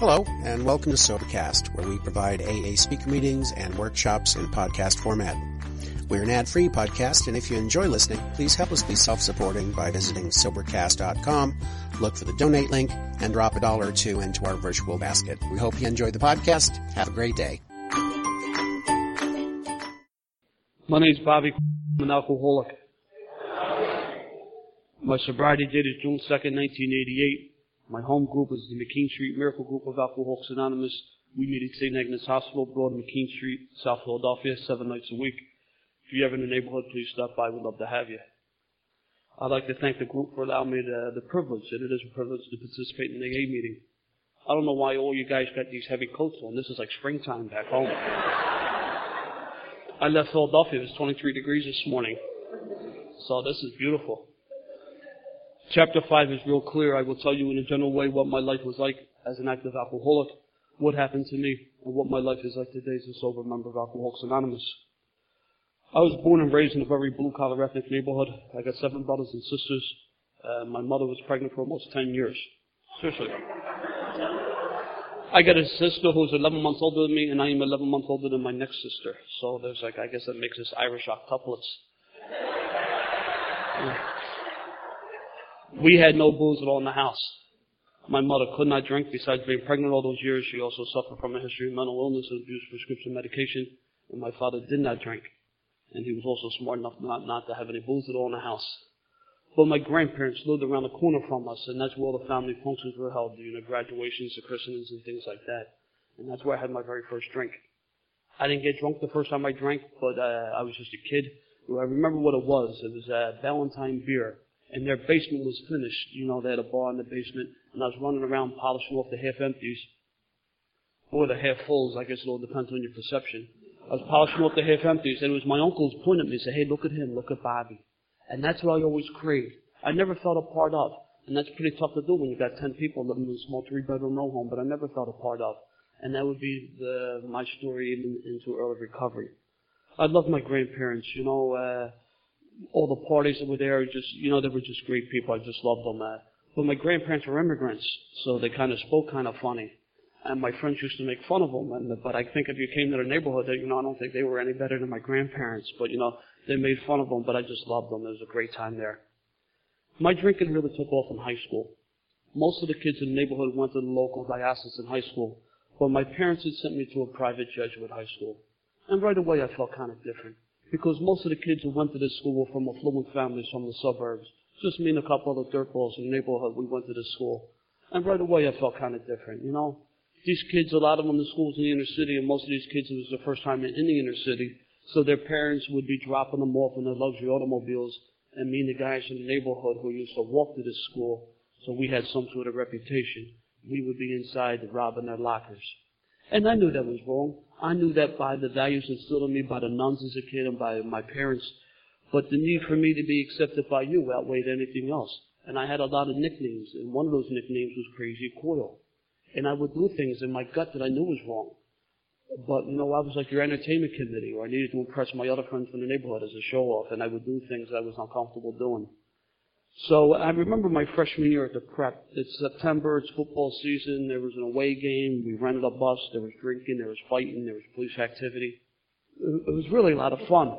Hello, and welcome to Sobercast, where we provide AA speaker meetings and workshops in podcast format. We're an ad-free podcast, and if you enjoy listening, please help us be self-supporting by visiting Sobercast.com, look for the donate link, and drop a dollar or two into our virtual basket. We hope you enjoy the podcast. Have a great day. My name is Bobby. I'm an alcoholic. My sobriety date is June 2nd, 1988. My home group is the McKean Street Miracle Group of Alcoholics Anonymous. We meet at St. Agnes Hospital, Broad McKean Street, South Philadelphia, seven nights a week. If you're ever in the neighborhood, please stop by. We'd love to have you. I'd like to thank the group for allowing me the, the privilege, and it is a privilege to participate in the AA meeting. I don't know why all you guys got these heavy coats on. This is like springtime back home. I left Philadelphia. It was 23 degrees this morning. So this is beautiful. Chapter 5 is real clear. I will tell you in a general way what my life was like as an active alcoholic, what happened to me, and what my life is like today as a sober member of Alcoholics Anonymous. I was born and raised in a very blue-collar ethnic neighborhood. I got seven brothers and sisters. Uh, my mother was pregnant for almost 10 years. Seriously. I got a sister who's 11 months older than me, and I am 11 months older than my next sister. So there's like, I guess that makes us Irish octuplets. Yeah. We had no booze at all in the house. My mother could not drink. Besides being pregnant all those years, she also suffered from a history of mental illness and abused prescription medication. And my father did not drink. And he was also smart enough not, not to have any booze at all in the house. But my grandparents lived around the corner from us, and that's where all the family functions were held, you know, graduations, the christenings, and things like that. And that's where I had my very first drink. I didn't get drunk the first time I drank, but uh, I was just a kid. I remember what it was. It was uh, Ballantine beer and their basement was finished. You know, they had a bar in the basement, and I was running around polishing off the half empties or the half fulls. I guess it all depends on your perception. I was polishing off the half empties, and it was my uncle's pointing at me and said, "Hey, look at him, look at Bobby," and that's what I always craved. I never felt a part of, and that's pretty tough to do when you've got ten people living in a small three-bedroom row home. But I never felt a part of, and that would be the, my story in, into early recovery. I love my grandparents. You know. Uh, all the parties that were there, just you know, they were just great people. I just loved them. Uh, but my grandparents were immigrants, so they kind of spoke kind of funny, and my friends used to make fun of them. And but I think if you came to the neighborhood, that you know, I don't think they were any better than my grandparents. But you know, they made fun of them. But I just loved them. It was a great time there. My drinking really took off in high school. Most of the kids in the neighborhood went to the local diocesan high school, but my parents had sent me to a private Jesuit high school, and right away I felt kind of different because most of the kids who went to this school were from affluent families from the suburbs. Just me and a couple other dirtballs in the neighborhood, we went to this school. And right away I felt kind of different, you know. These kids, a lot of them the schools in the inner city, and most of these kids, it was their first time in the inner city, so their parents would be dropping them off in their luxury automobiles, and me and the guys in the neighborhood who used to walk to this school, so we had some sort of reputation, we would be inside robbing their lockers. And I knew that was wrong. I knew that by the values instilled in me by the nuns as a kid and by my parents. But the need for me to be accepted by you outweighed anything else. And I had a lot of nicknames, and one of those nicknames was Crazy Coil. And I would do things in my gut that I knew was wrong. But, you know, I was like your entertainment committee, or I needed to impress my other friends from the neighborhood as a show off, and I would do things I was uncomfortable doing. So I remember my freshman year at the prep. It's September, it's football season, there was an away game, we rented a bus, there was drinking, there was fighting, there was police activity. It was really a lot of fun.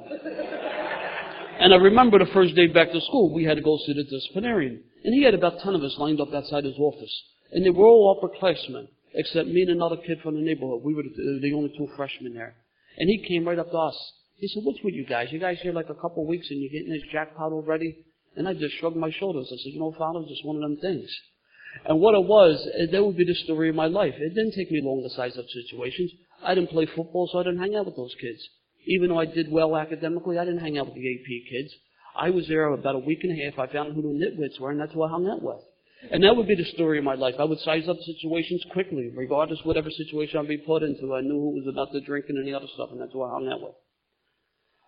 and I remember the first day back to school, we had to go see the disciplinarian. And he had about ten of us lined up outside his office. And they were all upperclassmen, except me and another kid from the neighborhood. We were the only two freshmen there. And he came right up to us. He said, what's with you guys? You guys here like a couple weeks and you're getting this jackpot already? And I just shrugged my shoulders. I said, you know, Father, just one of them things. And what it was, eh, that would be the story of my life. It didn't take me long to size up situations. I didn't play football, so I didn't hang out with those kids. Even though I did well academically, I didn't hang out with the AP kids. I was there about a week and a half. I found who the nitwits were, and that's who I hung out with. And that would be the story of my life. I would size up situations quickly, regardless whatever situation I'd be put into. I knew who was about the drinking and the other stuff, and that's who I hung out with.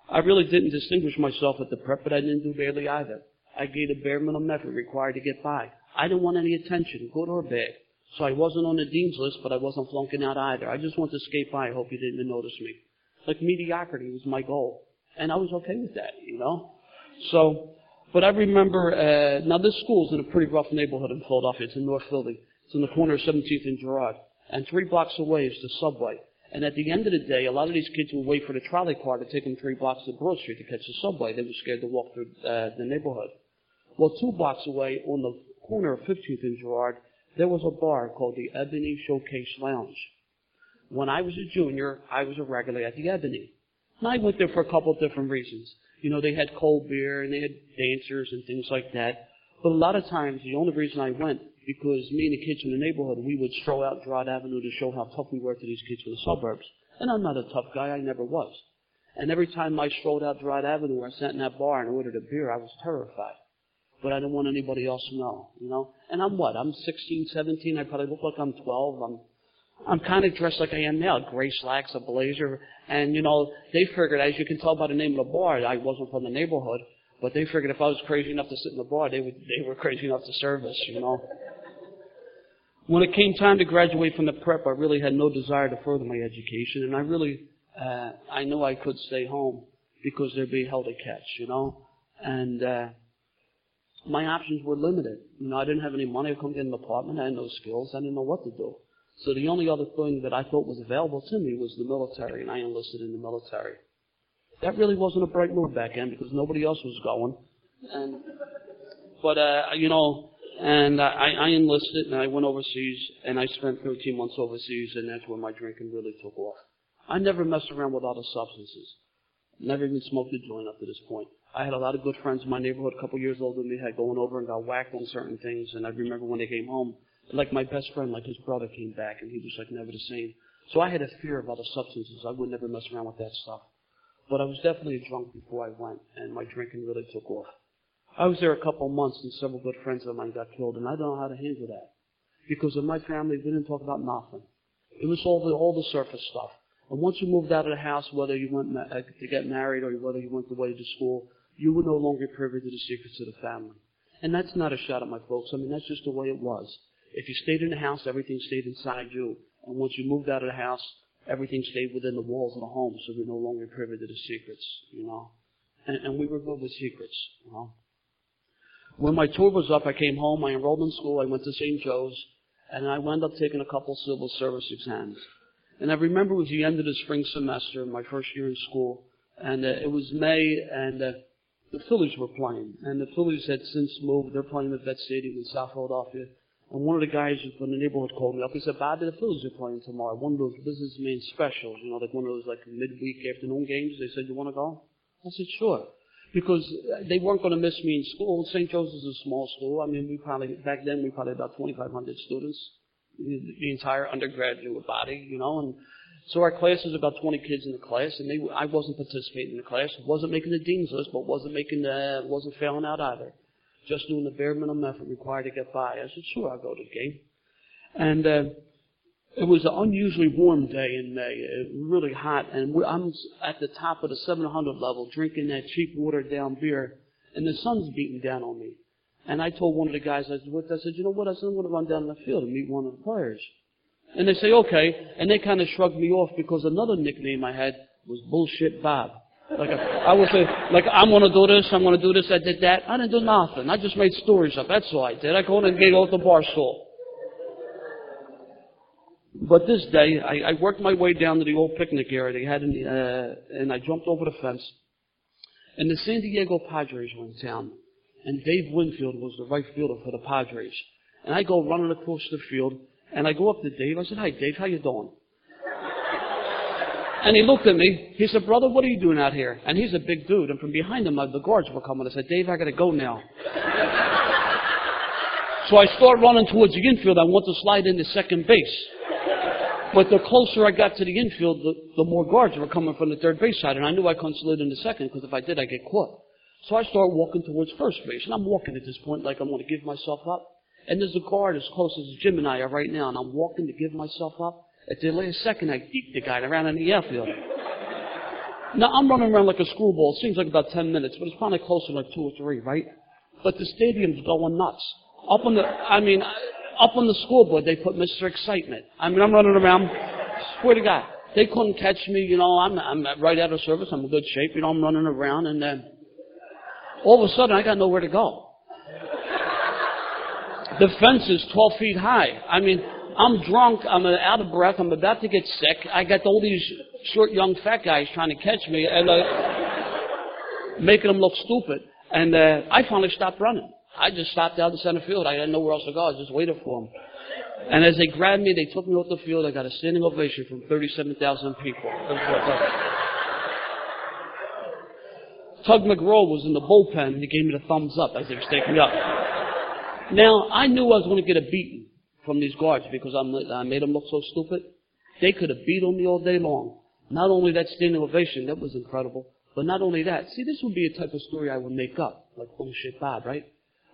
I really didn't distinguish myself at the prep, but I didn't do badly either. I gave the bare minimum effort required to get by. I didn't want any attention, good or bad. So I wasn't on the dean's list, but I wasn't flunking out either. I just wanted to skate by. I hope you didn't even notice me. Like mediocrity was my goal. And I was okay with that, you know? So, but I remember, uh, now this school's in a pretty rough neighborhood in Philadelphia. It's in North Philly. It's in the corner of 17th and Girard. And three blocks away is the subway. And at the end of the day, a lot of these kids would wait for the trolley car to take them three blocks to Broad Street to catch the subway. They were scared to walk through uh, the neighborhood. Well, two blocks away on the corner of 15th and Girard, there was a bar called the Ebony Showcase Lounge. When I was a junior, I was a regular at the Ebony. And I went there for a couple of different reasons. You know, they had cold beer and they had dancers and things like that. But a lot of times, the only reason I went because me and the kids in the neighborhood, we would stroll out Girard Avenue to show how tough we were to these kids from the suburbs. And I'm not a tough guy, I never was. And every time I strolled out Girard Avenue or I sat in that bar and ordered a beer, I was terrified. But I don't want anybody else to know, you know? And I'm what? I'm 16, 17, I probably look like I'm 12. I'm, I'm kind of dressed like I am now, gray slacks, a blazer. And, you know, they figured, as you can tell by the name of the bar, I wasn't from the neighborhood. But they figured if I was crazy enough to sit in the bar, they would, they were crazy enough to serve us, you know? When it came time to graduate from the prep, I really had no desire to further my education, and I really, uh, I knew I could stay home because there'd be hell to catch, you know, and uh, my options were limited. You know, I didn't have any money. I couldn't get an apartment. I had no skills. I didn't know what to do. So the only other thing that I thought was available to me was the military, and I enlisted in the military. That really wasn't a bright move back then because nobody else was going. And, but uh, you know, and I, I enlisted and I went overseas and I spent 13 months overseas and that's when my drinking really took off. I never messed around with other substances. Never even smoked a joint up to this point. I had a lot of good friends in my neighborhood, a couple years older than me, had going over and got whacked on certain things. And I remember when they came home, like my best friend, like his brother came back and he was like never the same. So I had a fear of other substances. I would never mess around with that stuff. But I was definitely drunk before I went and my drinking really took off. I was there a couple of months and several good friends of mine got killed, and I don't know how to handle that. Because in my family, we didn't talk about nothing. It was all the, all the surface stuff. And once you moved out of the house, whether you went ma- uh, to get married or whether you went away to school, you were no longer privy to the secrets of the family. And that's not a shot at my folks. I mean, that's just the way it was. If you stayed in the house, everything stayed inside you. And once you moved out of the house, everything stayed within the walls of the home, so we're no longer privy to the secrets, you know. And, and we were good with secrets, you know. When my tour was up, I came home, I enrolled in school, I went to St. Joe's, and I wound up taking a couple civil service exams. And I remember it was the end of the spring semester, my first year in school, and uh, it was May, and uh, the Phillies were playing. And the Phillies had since moved, they're playing at Vet Stadium in South Philadelphia. And one of the guys from the neighborhood called me up. He said, Bobby, the Phillies are playing tomorrow. One of those businessman specials, you know, like one of those like midweek afternoon games. They said, you want to go? I said, sure because they weren't going to miss me in school. St. Joseph's is a small school. I mean, we probably back then we probably had about 2,500 students, the entire undergraduate body, you know, and so our class was about 20 kids in the class, and they, I wasn't participating in the class. wasn't making the dean's list, but wasn't making the, wasn't failing out either. Just doing the bare minimum effort required to get by. I said, sure, I'll go to the game. And uh, it was an unusually warm day in May, it was really hot, and I'm at the top of the 700 level drinking that cheap watered down beer, and the sun's beating down on me. And I told one of the guys I with, I said, you know what, I said, I'm going to run down to the field and meet one of the players. And they say, okay, and they kind of shrugged me off because another nickname I had was Bullshit Bob. Like I, would say, like I'm to do this, I'm to do this, I did that. I didn't do nothing. I just made stories up. That's all I did. I go in and gave out the bar stool. But this day, I, I worked my way down to the old picnic area they had in the, uh, and I jumped over the fence. And the San Diego Padres were in town. And Dave Winfield was the right fielder for the Padres. And I go running across the field, and I go up to Dave. I said, hi, Dave, how you doing? And he looked at me. He said, brother, what are you doing out here? And he's a big dude. And from behind him, uh, the guards were coming. I said, Dave, I got to go now. so I start running towards the infield. I want to slide into second base. But the closer I got to the infield, the, the more guards were coming from the third base side, and I knew I couldn't slide into second because if I did, I'd get caught. So I start walking towards first base, and I'm walking at this point like I'm going to give myself up. And there's a guard as close as Jim and I are right now, and I'm walking to give myself up. At the last second, I beat the guy around in the outfield. Now I'm running around like a screwball. It seems like about 10 minutes, but it's probably closer to like two or three, right? But the stadium's going nuts. Up on the, I mean, up on the scoreboard, they put Mr. Excitement. I mean, I'm running around. Swear to God. They couldn't catch me, you know, I'm, I'm right out of service. I'm in good shape. You know, I'm running around and then all of a sudden I got nowhere to go. The fence is 12 feet high. I mean, I'm drunk. I'm out of breath. I'm about to get sick. I got all these short, young, fat guys trying to catch me and uh, making them look stupid. And uh, I finally stopped running. I just stopped out in center field. I had nowhere else to go. I was just waited for them. And as they grabbed me, they took me off the field. I got a standing ovation from 37,000 people. Tug McGraw was in the bullpen. And he gave me the thumbs up as they were taking me up. Now, I knew I was going to get a beating from these guards because I'm, I made them look so stupid. They could have beat on me all day long. Not only that standing ovation, that was incredible, but not only that. See, this would be a type of story I would make up, like oh shit Bob, right?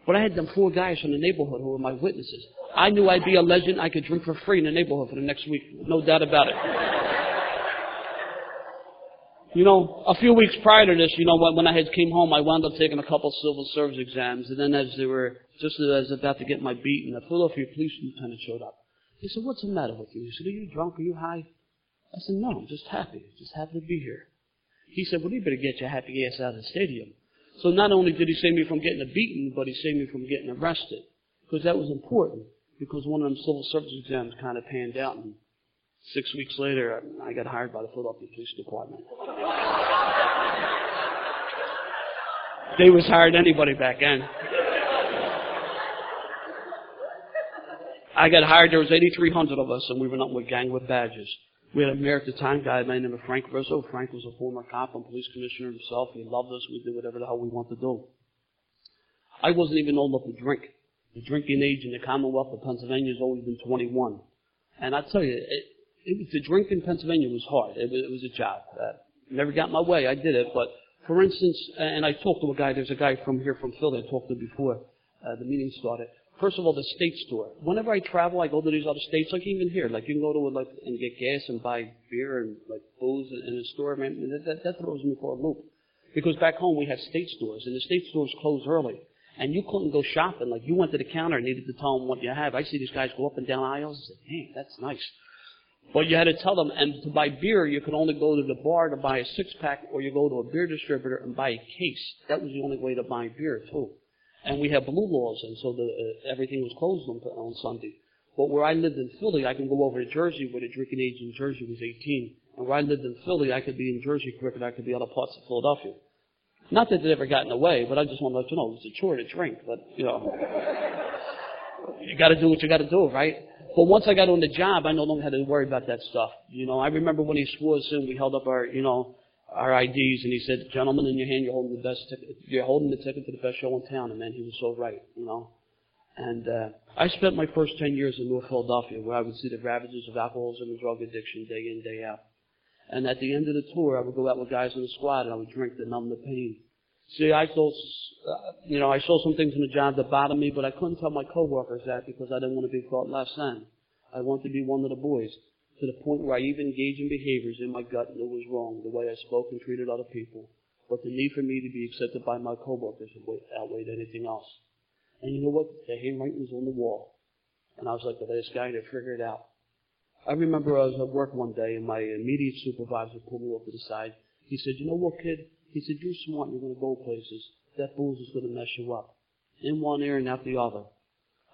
But I had them four guys from the neighborhood who were my witnesses. I knew I'd be a legend. I could drink for free in the neighborhood for the next week. No doubt about it. You know, a few weeks prior to this, you know, when, I had came home, I wound up taking a couple civil service exams, and then as they were, just as I was about to get my beating, a Philadelphia police lieutenant showed up. He said, what's the matter with you? He said, are you drunk? Are you high? I said, no, I'm just happy. Just happy to be here. He said, well, you better get your happy ass out of the stadium. So not only did he save me from getting a beating, but he saved me from getting arrested. Because that was important. Because one of them civil service exams kind of panned out. And six weeks later, I got hired by the Philadelphia Police Department. they was hired anybody back then. I got hired, there was 8,300 of us, and we were not with gang with badges. We had a mayor at the time, guy by the name of Frank Rizzo. Frank was a former cop and police commissioner himself. He loved us. We did whatever the hell we wanted to do. I wasn't even old enough to drink. The drinking age in the Commonwealth of Pennsylvania has always been 21. And I tell you, it, it was, the drink in Pennsylvania was hard. It was, it was a job. Uh, never got my way. I did it. But for instance, and I talked to a guy, there's a guy from here from Philly I talked to before uh, the meeting started. First of all, the state store. Whenever I travel, I go to these other states, like even here. Like you can go to like and get gas and buy beer and like booze in a store. Man, that, that, that throws me for a loop. Because back home we had state stores, and the state stores close early, and you couldn't go shopping. Like you went to the counter and needed to tell them what you have. I see these guys go up and down aisles and say, "Hey, that's nice." But you had to tell them, and to buy beer, you could only go to the bar to buy a six pack, or you go to a beer distributor and buy a case. That was the only way to buy beer too and we have blue laws, and so the, uh, everything was closed on, on Sunday. But where I lived in Philly, I can go over to Jersey, where the drinking age in Jersey was 18. And where I lived in Philly, I could be in Jersey quicker than I could be other parts of Philadelphia. Not that it ever got in the way, but I just want to let you know, it's a chore to drink, but, you know. you gotta do what you gotta do, right? But once I got on the job, I no longer had to worry about that stuff. You know, I remember when he swore us in, we held up our, you know, our IDs, and he said, "Gentlemen, in your hand, you're holding the best. Ticket. You're holding the ticket to the best show in town." And man, he was so right, you know. And uh, I spent my first ten years in North Philadelphia, where I would see the ravages of alcoholism and drug addiction day in, day out. And at the end of the tour, I would go out with guys in the squad, and I would drink to numb the pain. See, I saw, uh, you know, I saw some things in the job that bothered me, but I couldn't tell my coworkers that because I didn't want to be thought less than. I wanted to be one of the boys to the point where I even engaged in behaviors in my gut that was wrong, the way I spoke and treated other people. But the need for me to be accepted by my coworkers outweighed anything else. And you know what? The handwriting was on the wall. And I was like the last guy to figure it out. I remember I was at work one day and my immediate supervisor pulled me off to the side. He said, you know what, kid? He said, you're smart you're going to go places. That booze is going to mess you up. In one ear and out the other.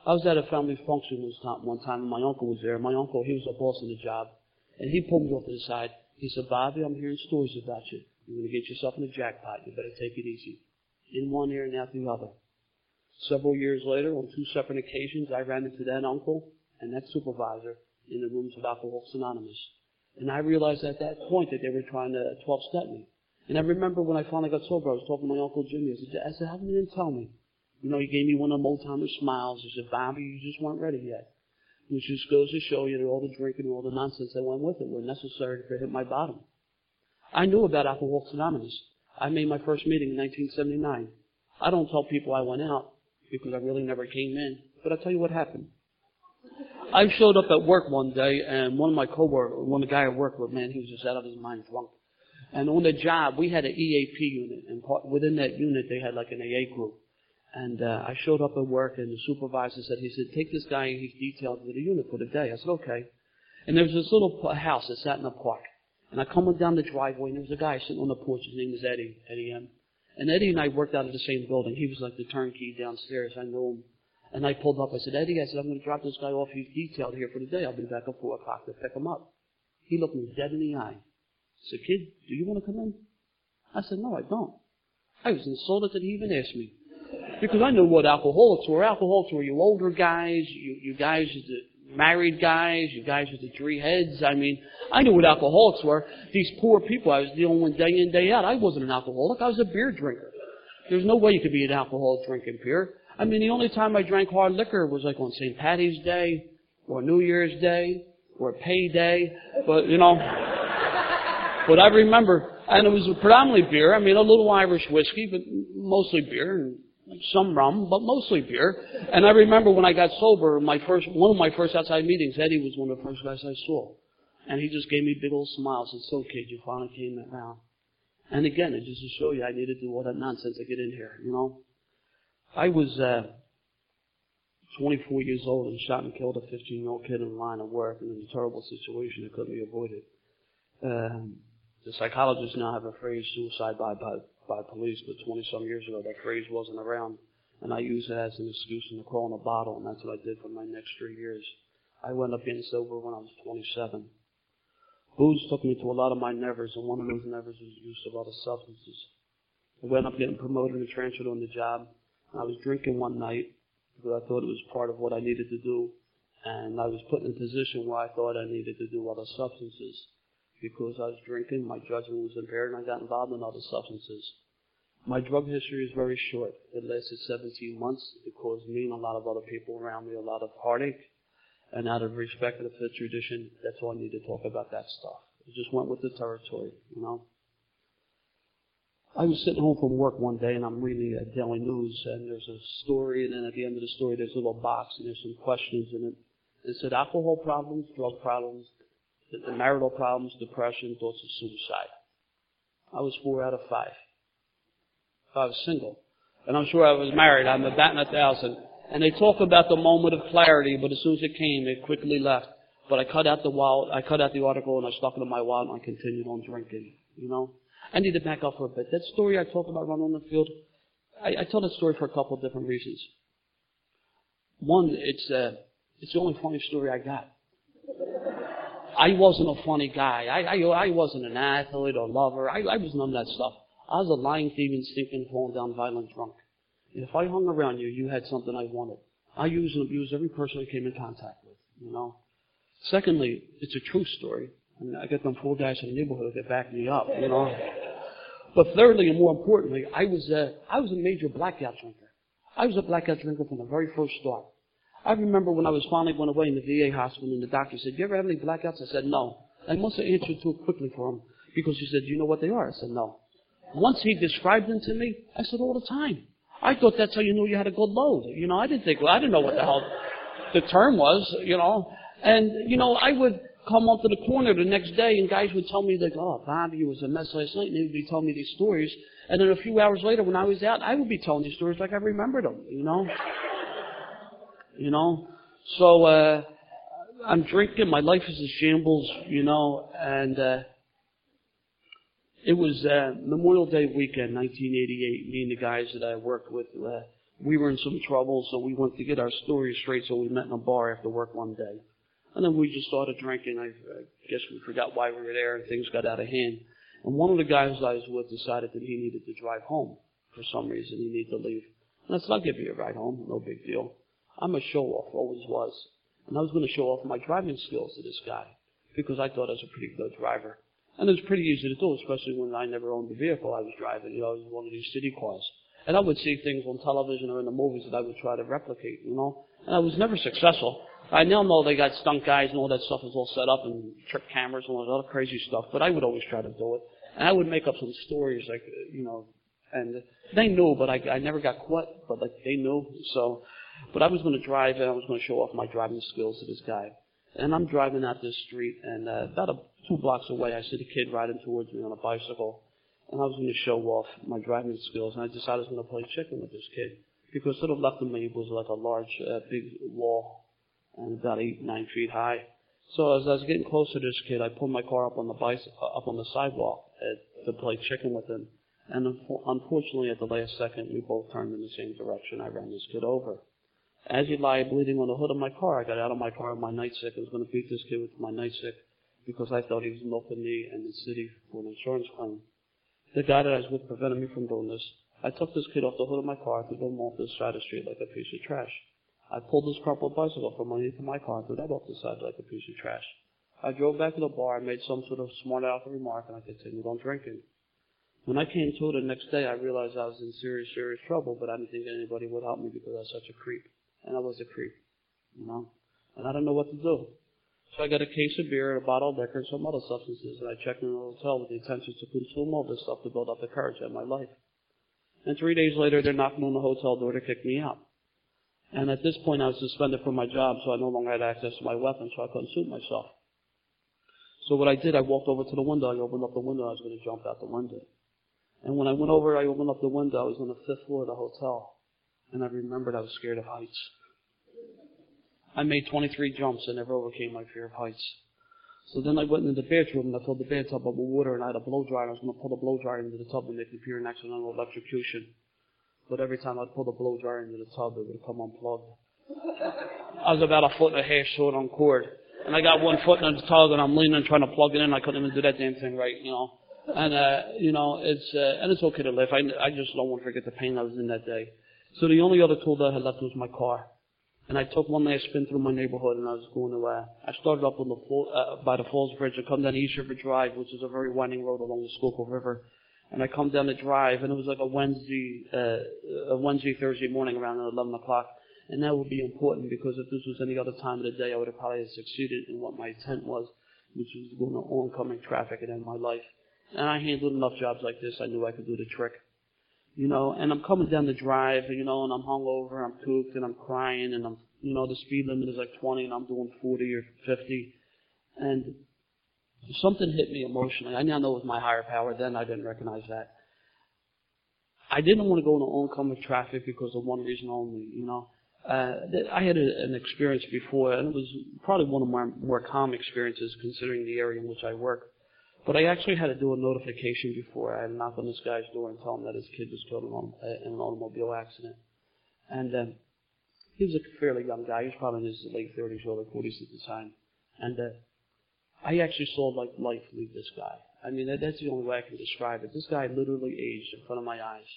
I was at a family function one time, and my uncle was there. My uncle, he was a boss in the job, and he pulled me off to the side. He said, Bobby, I'm hearing stories about you. You're going to get yourself in a jackpot. You better take it easy. In one ear and out the other. Several years later, on two separate occasions, I ran into that uncle and that supervisor in the rooms of Alcoholics Anonymous. And I realized at that point that they were trying to 12 step me. And I remember when I finally got sober, I was talking to my Uncle Jimmy. I said, I said how come you didn't tell me? You know, he gave me one of them old timer smiles. He said, Bobby, you just weren't ready yet. Which just goes to show you that all the drinking and all the nonsense that went with it were necessary to hit my bottom. I knew about Alcoholics Anonymous. I made my first meeting in 1979. I don't tell people I went out because I really never came in, but I'll tell you what happened. I showed up at work one day and one of my coworkers, one of the guy I worked with, man, he was just out of his mind drunk. And on the job, we had an EAP unit, and part, within that unit, they had like an AA group. And uh, I showed up at work, and the supervisor said, he said, take this guy, he's detailed to the unit for the day. I said, okay. And there was this little house that sat in the park. And I come down the driveway, and there was a guy sitting on the porch. His name was Eddie, Eddie M. And Eddie and I worked out of the same building. He was like the turnkey downstairs. I knew him. And I pulled up. I said, Eddie, I said, I'm going to drop this guy off. He's detailed here for the day. I'll be back at 4 o'clock to pick him up. He looked me dead in the eye. Said, kid, do you want to come in? I said, no, I don't. I was insulted that he even asked me. Because I knew what alcoholics were. Alcoholics were you older guys, you, you guys the married guys, you guys with the three heads. I mean, I knew what alcoholics were. These poor people I was dealing with day in, day out. I wasn't an alcoholic. I was a beer drinker. There's no way you could be an alcoholic drinking beer. I mean, the only time I drank hard liquor was like on St. Patty's Day, or New Year's Day, or payday. But, you know, but I remember, and it was predominantly beer. I mean, a little Irish whiskey, but mostly beer, and some rum, but mostly beer. And I remember when I got sober, my first, one of my first outside meetings, Eddie was one of the first guys I saw. And he just gave me big old smiles and said, so kid, you finally came around. And again, it just to show you I needed to do all that nonsense to get in here, you know. I was, uh, 24 years old and shot and killed a 15 year old kid in the line of work and in a terrible situation that couldn't be avoided. Um, the psychologists now have a phrase, suicide by, by, by police, but 20 some years ago that phrase wasn't around. And I used it as an excuse to crawl in a bottle, and that's what I did for my next three years. I wound up getting sober when I was 27. Booze took me to a lot of my nevers, and one of those nevers was use of other substances. I wound up getting promoted and transferred on the job. And I was drinking one night because I thought it was part of what I needed to do, and I was put in a position where I thought I needed to do other substances. Because I was drinking, my judgment was impaired, and I got involved in other substances. My drug history is very short. It lasted 17 months. It caused me and a lot of other people around me a lot of heartache. And out of respect for the fifth tradition, that's all I need to talk about that stuff. It just went with the territory, you know. I was sitting home from work one day and I'm reading the Daily News and there's a story and then at the end of the story there's a little box and there's some questions in it. It said alcohol problems, drug problems, the marital problems, depression, thoughts of suicide. I was four out of five. I was single. And I'm sure I was married. I'm a bat in a thousand. And they talk about the moment of clarity, but as soon as it came, it quickly left. But I cut out the wallet, I cut out the article and I stuck it in my wallet and I continued on drinking. You know? I need to back up for a bit. That story I talked about running on the field, I, I tell that story for a couple of different reasons. One, it's uh, it's the only funny story I got. I wasn't a funny guy. I, I, I wasn't an athlete or lover. I, I was none of that stuff. I was a lying, thieving, stinking, falling down, violent drunk. If I hung around you, you had something I wanted. I used and abused every person I came in contact with, you know. Secondly, it's a true story. I mean, I got them four guys in the neighborhood that back me up, you know. But thirdly, and more importantly, I was a, I was a major blackout drinker. I was a blackout drinker from the very first start. I remember when I was finally went away in the VA hospital and the doctor said, you ever have any blackouts? I said, no. I must have answered too quickly for him because he said, do you know what they are? I said, no. Once he described them to me, I said, all the time. I thought that's how you knew you had a good load. You know, I didn't think, well, I didn't know what the hell the term was, you know. And, you know, I would come up to the corner the next day and guys would tell me like, oh, Bobby was a mess last night and they would be telling me these stories. And then a few hours later when I was out, I would be telling these stories like I remembered them, you know. You know? So, uh, I'm drinking, my life is a shambles, you know, and, uh, it was uh, Memorial Day weekend, 1988. Me and the guys that I worked with, uh, we were in some trouble, so we went to get our stories straight. So we met in a bar after work one day, and then we just started drinking. I, I guess we forgot why we were there, and things got out of hand. And one of the guys I was with decided that he needed to drive home for some reason. He needed to leave. And I said, "I'll give you a ride home. No big deal." I'm a show off, always was, and I was going to show off my driving skills to this guy because I thought I was a pretty good driver. And it was pretty easy to do, especially when I never owned the vehicle I was driving. You know, it was one of these city cars. And I would see things on television or in the movies that I would try to replicate, you know. And I was never successful. I now know they got stunt guys and all that stuff is all set up and trick cameras and all that other crazy stuff, but I would always try to do it. And I would make up some stories like, you know, and they knew, but I, I never got caught, but like they knew. So, but I was going to drive and I was going to show off my driving skills to this guy. And I'm driving out this street and uh, about a two blocks away, I see a kid riding towards me on a bicycle, and I was going to show off my driving skills, and I decided I was going to play chicken with this kid because to the left of me was like a large, uh, big wall, and about eight, nine feet high. So as I was getting closer to this kid, I pulled my car up on the bicycle, uh, up on the sidewalk uh, to play chicken with him. And unfortunately, at the last second, we both turned in the same direction. I ran this kid over. As he lay bleeding on the hood of my car, I got out of my car with my nightstick. I was going to beat this kid with my nightstick because I thought he was milking me and the city for an insurance claim. The guy that I was with prevented me from doing this. I took this kid off the hood of my car and threw him off the side of the street like a piece of trash. I pulled this crumpled bicycle from underneath my car and threw that off the side like a piece of trash. I drove back to the bar, and made some sort of smart aleck remark, and I continued on drinking. When I came to the next day, I realized I was in serious, serious trouble, but I didn't think anybody would help me because I was such a creep. And I was a creep, you know? And I didn't know what to do. So I got a case of beer, and a bottle of liquor, and some other substances, and I checked in the hotel with the intention to consume all this stuff to build up the courage in my life. And three days later, they're knocking on the hotel door to kick me out. And at this point, I was suspended from my job, so I no longer had access to my weapon, so I couldn't shoot myself. So what I did, I walked over to the window, I opened up the window, I was going to jump out the window. And when I went over, I opened up the window, I was on the fifth floor of the hotel, and I remembered I was scared of heights. I made 23 jumps and never overcame my fear of heights. So then I went into the bathroom and I filled the bathtub up with water and I had a blow dryer. I was going to pull the blow dryer into the tub and make me fear an accidental electrocution. But every time I'd pull the blow dryer into the tub, it would come unplugged. I was about a foot and a half short on cord. And I got one foot in the tub and I'm leaning trying to plug it in. I couldn't even do that damn thing right, you know. And, uh, you know, it's, uh, and it's okay to live. I, I just don't want to forget the pain I was in that day. So the only other tool that I had left was my car. And I took one last spin through my neighborhood and I was going to, I started up on the, fall, uh, by the Falls Bridge and come down East River Drive, which is a very winding road along the Schuylkill River. And I come down the drive and it was like a Wednesday, uh, a Wednesday, Thursday morning around 11 o'clock. And that would be important because if this was any other time of the day, I would have probably succeeded in what my intent was, which was going to oncoming traffic and end my life. And I handled enough jobs like this. I knew I could do the trick. You know, and I'm coming down the drive, you know, and I'm hungover, I'm cooked, and I'm crying, and I'm, you know, the speed limit is like 20, and I'm doing 40 or 50. And something hit me emotionally. I now know it was my higher power. Then I didn't recognize that. I didn't want to go into oncoming traffic because of one reason only, you know. Uh, I had a, an experience before, and it was probably one of my more calm experiences considering the area in which I work. But I actually had to do a notification before. I had knock on this guy's door and tell him that his kid was killed in an automobile accident. And um, he was a fairly young guy. He was probably in his late 30s, early 40s at the time. And uh, I actually saw like life leave this guy. I mean, that, that's the only way I can describe it. This guy literally aged in front of my eyes.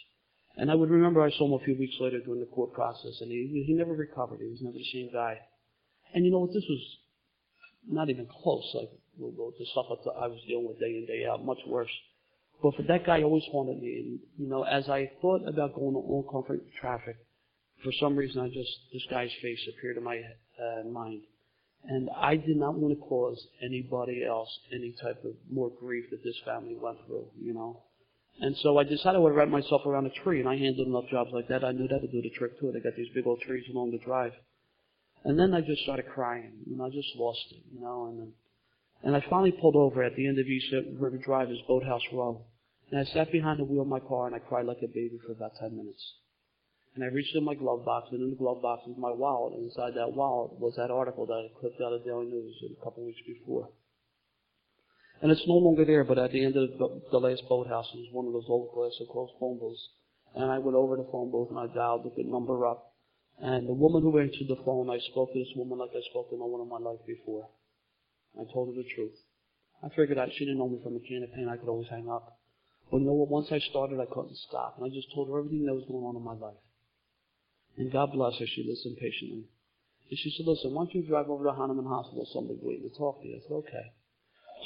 And I would remember I saw him a few weeks later during the court process, and he he never recovered. He was never the same guy. And you know what? This was not even close. Like the stuff that I was dealing with day in day out, much worse. But for that guy, always haunted me. And you know, as I thought about going to oncoming traffic, for some reason, I just this guy's face appeared in my uh, mind. And I did not want to cause anybody else any type of more grief that this family went through, you know. And so I decided I would wrap myself around a tree, and I handled enough jobs like that. I knew that would do the trick too. They got these big old trees along the drive. And then I just started crying, know, I just lost it, you know, and then, and I finally pulled over at the end of East River Drive, is Boathouse Row. And I sat behind the wheel of my car and I cried like a baby for about 10 minutes. And I reached in my glove box, and in the glove box was my wallet, and inside that wallet was that article that I clipped out of Daily News a couple weeks before. And it's no longer there, but at the end of the, last boathouse, was one of those old glass enclosed phone booths. And I went over the phone booth and I dialed the number up. And the woman who answered the phone, I spoke to this woman like I spoke to no one in my life before. I told her the truth. I figured out she didn't know me from a can of paint. I could always hang up. But you know what? Once I started, I couldn't stop. And I just told her everything that was going on in my life. And God bless her. She listened patiently. And she said, listen, why don't you drive over to Hahnemann Hospital? Somebody's waiting to talk to you. I said, okay.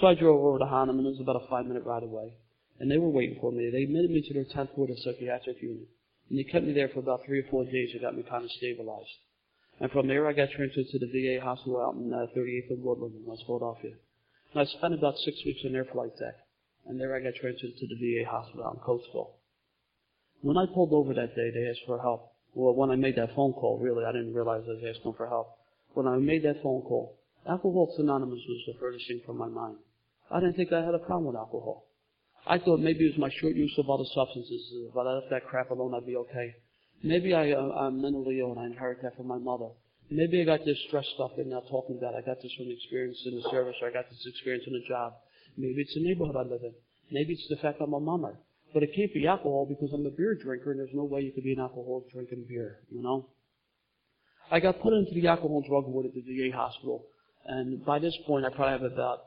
So I drove over to Hahnemann. It was about a five minute ride away. And they were waiting for me. They admitted me to their 10th ward psychiatric unit. And they kept me there for about three or four days. It got me kind of stabilized. And from there, I got transferred to the VA hospital out in uh, 38th and Woodland in West Philadelphia. And I spent about six weeks in their flight deck. And there I got transferred to the VA hospital out in Coatesville. When I pulled over that day, they asked for help. Well, when I made that phone call, really, I didn't realize I was asking for help. When I made that phone call, Alcoholics Anonymous was the furthest thing from my mind. I didn't think I had a problem with alcohol. I thought maybe it was my short use of other substances. If I left that crap alone, I'd be okay. Maybe I, uh, I'm mentally ill and I inherit that from my mother. Maybe I got this stress stuff they're now talking about. I got this from experience in the service or I got this experience in a job. Maybe it's the neighborhood I live in. Maybe it's the fact I'm a mummer. But it can't be alcohol because I'm a beer drinker and there's no way you could be an alcoholic drinking beer, you know? I got put into the alcohol and drug ward at the VA hospital, and by this point, I probably have about,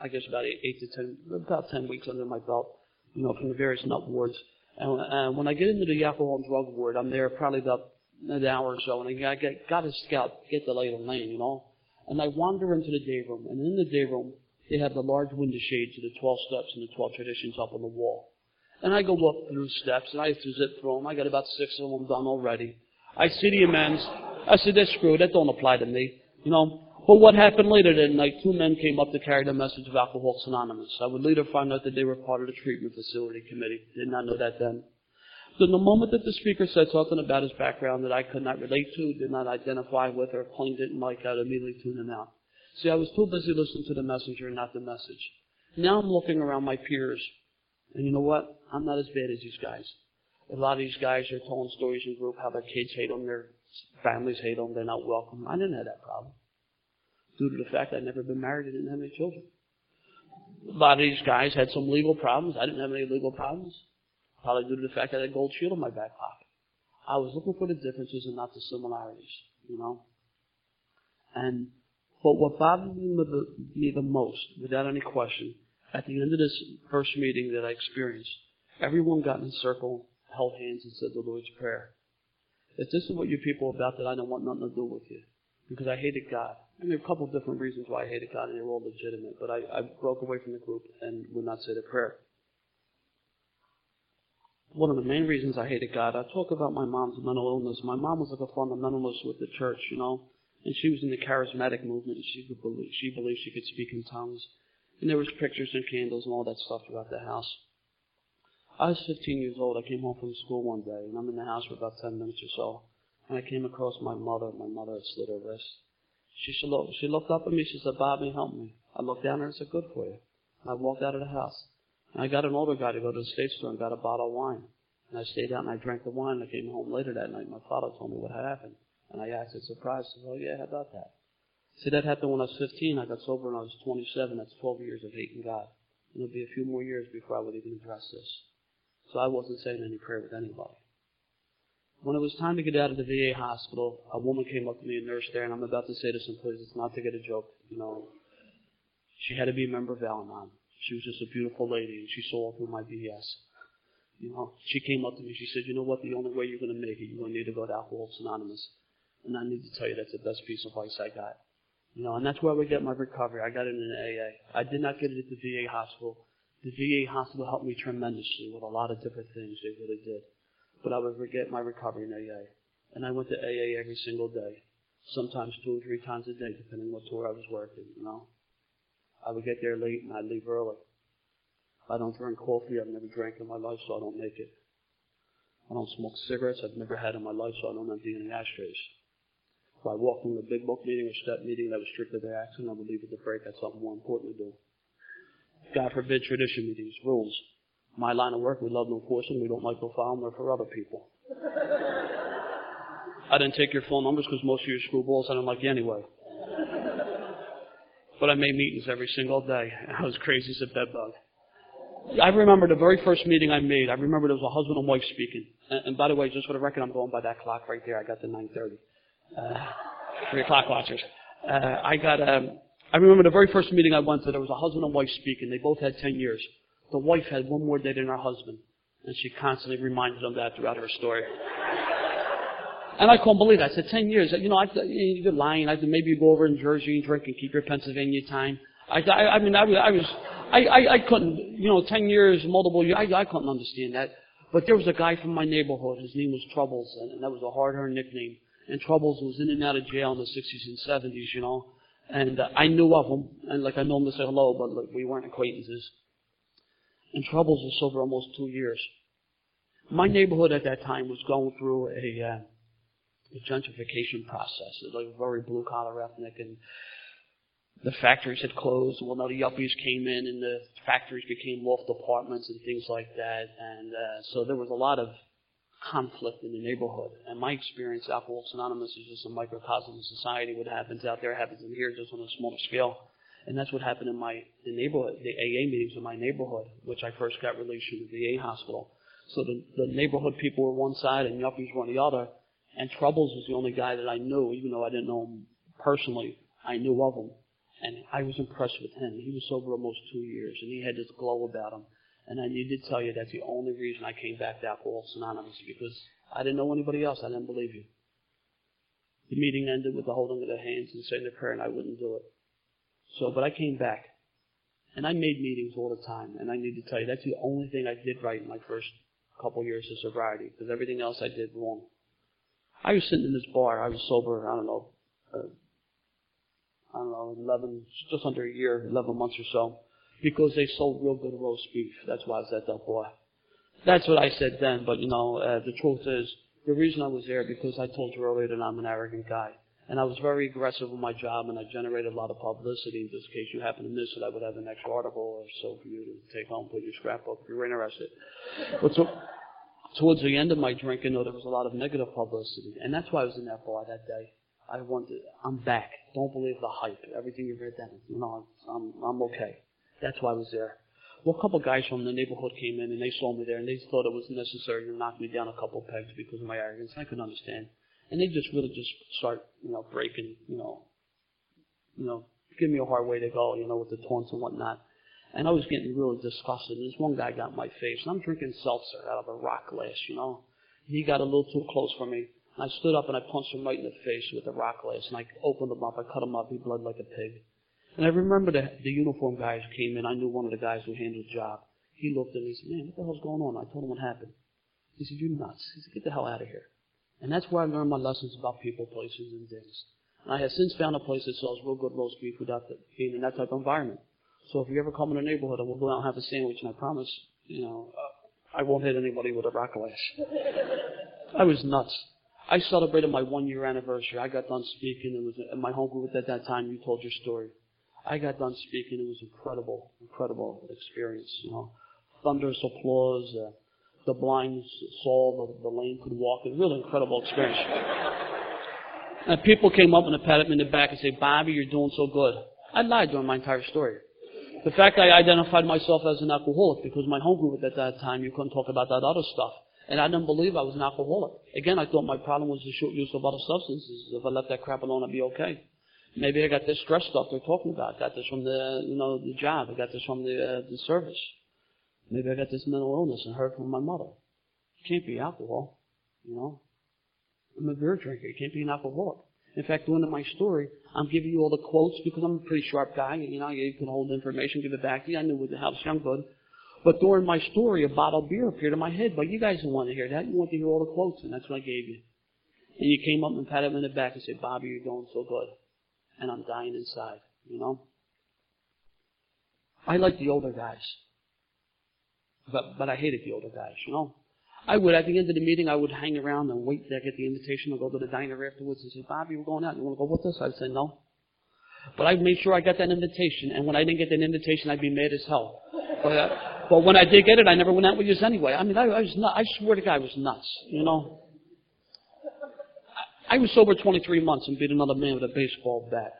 I guess, about eight, eight to ten, about ten weeks under my belt, you know, from the various nut wards. And, and when I get into the alcohol and drug ward, I'm there probably about an hour or so, and I get, got to scout, get the lay of the land, you know. And I wander into the day room, and in the day room, they have the large window shades of the 12 steps and the 12 traditions up on the wall. And I go up through steps, and I have to zip through them. I got about six of them done already. I see the amends. I said, that's screwed. That don't apply to me. You know. But what happened later that night, two men came up to carry the message of Alcoholics Anonymous. I would later find out that they were part of the treatment facility committee. Did not know that then. So the moment that the speaker said something about his background that I could not relate to, did not identify with, or claimed it Mike, I'd immediately tune him out. See, I was too busy listening to the messenger and not the message. Now I'm looking around my peers, and you know what? I'm not as bad as these guys. A lot of these guys are telling stories in group how their kids hate them, their families hate them, they're not welcome. I didn't have that problem. Due to the fact I'd never been married and didn't have any children. A lot of these guys had some legal problems. I didn't have any legal problems. Probably due to the fact I had a gold shield in my back pocket. I was looking for the differences and not the similarities, you know. And but what bothered me the, me the most, without any question, at the end of this first meeting that I experienced, everyone got in a circle, held hands, and said the Lord's Prayer. If this is what you people are about, then I don't want nothing to do with you. Because I hated God. I mean, a couple of different reasons why I hated God, and they were all legitimate. But I, I broke away from the group and would not say the prayer. One of the main reasons I hated God, I talk about my mom's mental illness. My mom was like a fundamentalist with the church, you know. And she was in the charismatic movement, and she could believe, she believed she could speak in tongues. And there was pictures and candles and all that stuff throughout the house. I was 15 years old. I came home from school one day, and I'm in the house for about 10 minutes or so. And I came across my mother. My mother had slit her wrist. She, she, looked, she looked up at me. She said, Bobby, help me. I looked down and said, good for you. And I walked out of the house. And I got an older guy to go to the state store and got a bottle of wine. And I stayed out and I drank the wine. I came home later that night. My father told me what had happened. And I acted surprised. I said, oh, yeah, how about that? See, that happened when I was 15. I got sober when I was 27. That's 12 years of hating God. It'll be a few more years before I would even address this. So I wasn't saying any prayer with anybody. When it was time to get out of the VA hospital, a woman came up to me, a nurse there, and I'm about to say this in place. It's not to get a joke, you know. She had to be a member of Al-Anon. She was just a beautiful lady, and she saw through my BS. You know, she came up to me. She said, "You know what? The only way you're going to make it, you're going to need to go to Alcoholics Anonymous." And I need to tell you, that's the best piece of advice I got. You know, and that's where we get my recovery. I got it in AA. I did not get it at the VA hospital. The VA hospital helped me tremendously with a lot of different things. They really did. But I would get my recovery in AA. And I went to AA every single day. Sometimes two or three times a day, depending what tour I was working, you know. I would get there late and I'd leave early. I don't drink coffee. I've never drank in my life, so I don't make it. I don't smoke cigarettes. I've never had in my life, so I don't empty any ashtrays. If I walk from a big book meeting or step meeting that was strictly by accident, I would leave at the break. That's something more important to do. God forbid tradition meetings, rules. My line of work, we love no forcing. We don't like no foul. We're for other people. I didn't take your phone numbers because most of you are screwballs. I didn't like you anyway. But I made meetings every single day. I was crazy as a bedbug. I remember the very first meeting I made. I remember there was a husband and wife speaking. And, and by the way, just for the record, I'm going by that clock right there. I got the 9:30 uh, for your clock watchers. Uh, I got. Um, I remember the very first meeting I went to. There was a husband and wife speaking. They both had 10 years. The wife had one more day than her husband, and she constantly reminded them that throughout her story. And I couldn't believe it. I said, 10 years. You know, I, you're lying. I said, maybe you go over in Jersey and drink and keep your Pennsylvania time. I, I, I mean, I, I was, I, I, I couldn't, you know, 10 years, multiple years, I, I couldn't understand that. But there was a guy from my neighborhood. His name was Troubles, and that was a hard-earned nickname and Troubles was in and out of jail in the 60s and 70s, you know. And uh, I knew of him, and like I know him to say hello, but like, we weren't acquaintances. And Troubles us over almost two years. My neighborhood at that time was going through a, uh, a gentrification process. It was like very blue collar ethnic, and the factories had closed. Well, now the yuppies came in, and the factories became loft apartments and things like that. And uh, so there was a lot of conflict in the neighborhood. And my experience, Alcoholics Anonymous is just a microcosm of society. What happens out there happens in here just on a smaller scale. And that's what happened in my the neighborhood, the AA meetings in my neighborhood, which I first got released from the VA hospital. So the, the neighborhood people were one side and yuppies were on the other. And Troubles was the only guy that I knew, even though I didn't know him personally. I knew of him. And I was impressed with him. He was sober almost two years, and he had this glow about him. And I need to tell you that's the only reason I came back to Alcoholics Anonymous because I didn't know anybody else. I didn't believe you. The meeting ended with the holding of the hands and saying the prayer, and I wouldn't do it. So, but I came back. And I made meetings all the time. And I need to tell you, that's the only thing I did right in my first couple years of sobriety, because everything else I did wrong. I was sitting in this bar. I was sober, I don't know, uh, I don't know, 11, just under a year, 11 months or so, because they sold real good roast beef. That's why I was at that bar. That's what I said then, but you know, uh, the truth is, the reason I was there because I told you earlier that I'm an arrogant guy. And I was very aggressive with my job and I generated a lot of publicity. In this case you happen to miss it, I would have an extra article or so for you to take home, put your scrapbook if you're interested. But so, towards the end of my drinking, though, there was a lot of negative publicity. And that's why I was in that bar that day. I wanted, I'm back. Don't believe the hype. Everything you've read you know, I'm, I'm okay. That's why I was there. Well, a couple of guys from the neighborhood came in and they saw me there and they thought it was necessary to knock me down a couple of pegs because of my arrogance. I couldn't understand. And they just really just start, you know, breaking, you know, you know, give me a hard way to go, you know, with the taunts and whatnot. And I was getting really disgusted. And this one guy got in my face, and I'm drinking seltzer out of a rock glass, you know. He got a little too close for me. I stood up and I punched him right in the face with the rock glass, and I opened him up. I cut him up. He bled like a pig. And I remember the, the uniform guys came in. I knew one of the guys who handled the job. He looked at me and said, man, what the hell's going on? I told him what happened. He said, you're nuts. He said, get the hell out of here. And that's where I learned my lessons about people, places, and things. And I have since found a place that sells real good roast beef without the, being in that type of environment. So if you ever come in a neighborhood, I will go out and have a sandwich, and I promise, you know, uh, I won't hit anybody with a rock glass. I was nuts. I celebrated my one year anniversary. I got done speaking. It was in my home group at that time. You told your story. I got done speaking. It was incredible, incredible experience. You know, thunderous applause. Uh, the blind saw, the, the lame could walk. It was a really incredible experience. and people came up and patted me in the back and said, Bobby, you're doing so good. I lied during my entire story. The fact I identified myself as an alcoholic because my home group at that time, you couldn't talk about that other stuff. And I didn't believe I was an alcoholic. Again, I thought my problem was the short use of other substances. If I left that crap alone, I'd be okay. Maybe I got this stress stuff they're talking about. I got this from the, you know, the job. I got this from the, uh, the service. Maybe I got this mental illness and heard from my mother. It can't be alcohol, you know. I'm a beer drinker. It can't be an alcoholic. In fact, the end my story, I'm giving you all the quotes because I'm a pretty sharp guy. And you know, you can hold information, give it back to you. I knew what the house young good. But during my story, a bottle of beer appeared in my head. But you guys don't want to hear that. You want to hear all the quotes, and that's what I gave you. And you came up and patted me in the back and said, Bobby, you're doing so good. And I'm dying inside, you know. I like the older guys. But, but I hated the older guys, you know. I would, at the end of the meeting, I would hang around and wait to get the invitation and go to the diner afterwards and say, Bobby, we're going out. You want to go with us? I'd say no. But I made sure I got that invitation. And when I didn't get that invitation, I'd be mad as hell. But, uh, but when I did get it, I never went out with you anyway. I mean, I, I was not, I swear to God, I was nuts, you know. I, I was sober 23 months and beat another man with a baseball bat.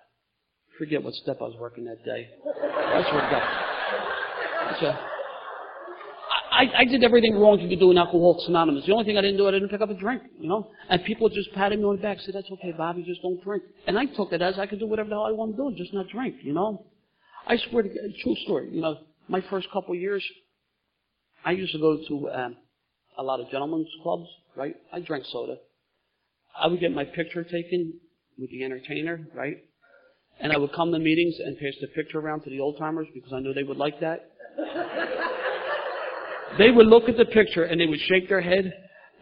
Forget what step I was working that day. That's what I swear to God. I, I did everything wrong you could do in Alcoholics Anonymous. The only thing I didn't do, I didn't pick up a drink, you know. And people just patted me on the back, said, "That's okay, Bobby, just don't drink." And I took it as I could do whatever the hell I want to do, just not drink, you know. I swear to God, true story. You know, my first couple years, I used to go to um, a lot of gentlemen's clubs, right? I drank soda. I would get my picture taken with the entertainer, right? And I would come to meetings and pass the picture around to the old timers because I knew they would like that. They would look at the picture and they would shake their head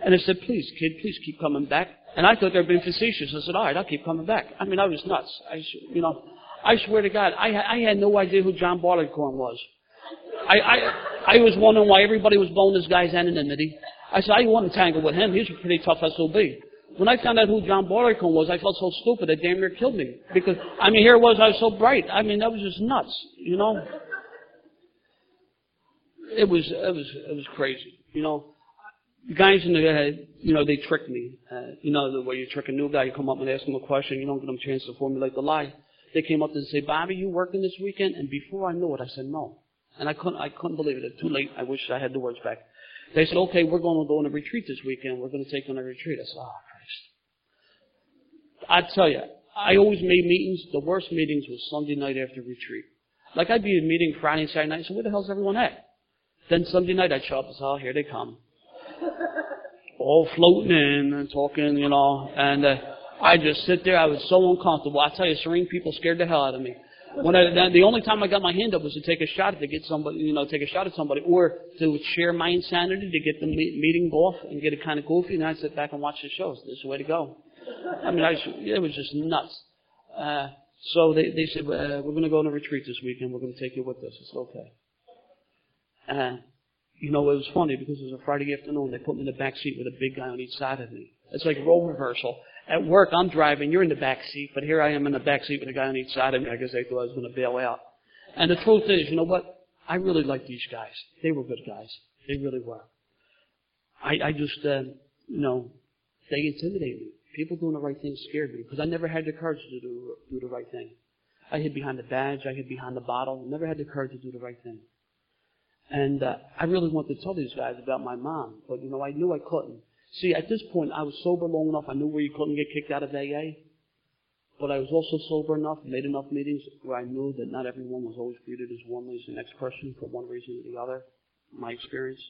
and they said, please, kid, please keep coming back. And I thought they were being facetious. I said, all right, I'll keep coming back. I mean, I was nuts. I, you know, I swear to God, I, I had no idea who John Barleycorn was. I, I, I was wondering why everybody was blowing this guy's anonymity. I said, I want to tangle with him. He's a pretty tough SOB. When I found out who John Barleycorn was, I felt so stupid it damn near killed me. Because, I mean, here it was, I was so bright. I mean, that was just nuts, you know? It was it was it was crazy. You know, the guys in the head, you know, they tricked me. Uh, you know, the way you trick a new guy, you come up and ask him a question, you don't give them a chance to formulate the lie. They came up and say, "Bobby, you working this weekend?" And before I knew it, I said no, and I couldn't I couldn't believe it. It's too late. I wish I had the words back. They said, "Okay, we're going to go on a retreat this weekend. We're going to take on a retreat." I said, "Oh Christ." I tell you, I always made meetings. The worst meetings was Sunday night after retreat. Like I'd be in a meeting Friday and Saturday night, so where the hell's everyone at? Then Sunday night I'd show up and say, oh, here they come. All floating in and talking, you know, and uh, I just sit there. I was so uncomfortable. I tell you, serene people scared the hell out of me. When I, the only time I got my hand up was to take a shot to get somebody, you know, take a shot at somebody, or to share my insanity to get the meeting off and get it kind of goofy, and I'd sit back and watch the shows. This is the way to go. I mean, I, it was just nuts. Uh, so they, they said, uh, we're going to go on a retreat this weekend. We're going to take you with us. It's okay. And, you know, it was funny because it was a Friday afternoon. They put me in the back seat with a big guy on each side of me. It's like role reversal. At work, I'm driving, you're in the back seat, but here I am in the back seat with a guy on each side of me. I guess they thought I was going to bail out. And the truth is, you know what? I really like these guys. They were good guys. They really were. I, I just, uh, you know, they intimidate me. People doing the right thing scared me because I never had the courage to do, do the right thing. I hid behind the badge. I hid behind the bottle. Never had the courage to do the right thing. And uh, I really wanted to tell these guys about my mom, but you know, I knew I couldn't. See, at this point, I was sober long enough. I knew where you couldn't get kicked out of AA. But I was also sober enough, made enough meetings where I knew that not everyone was always treated as warmly as the next person for one reason or the other. My experience.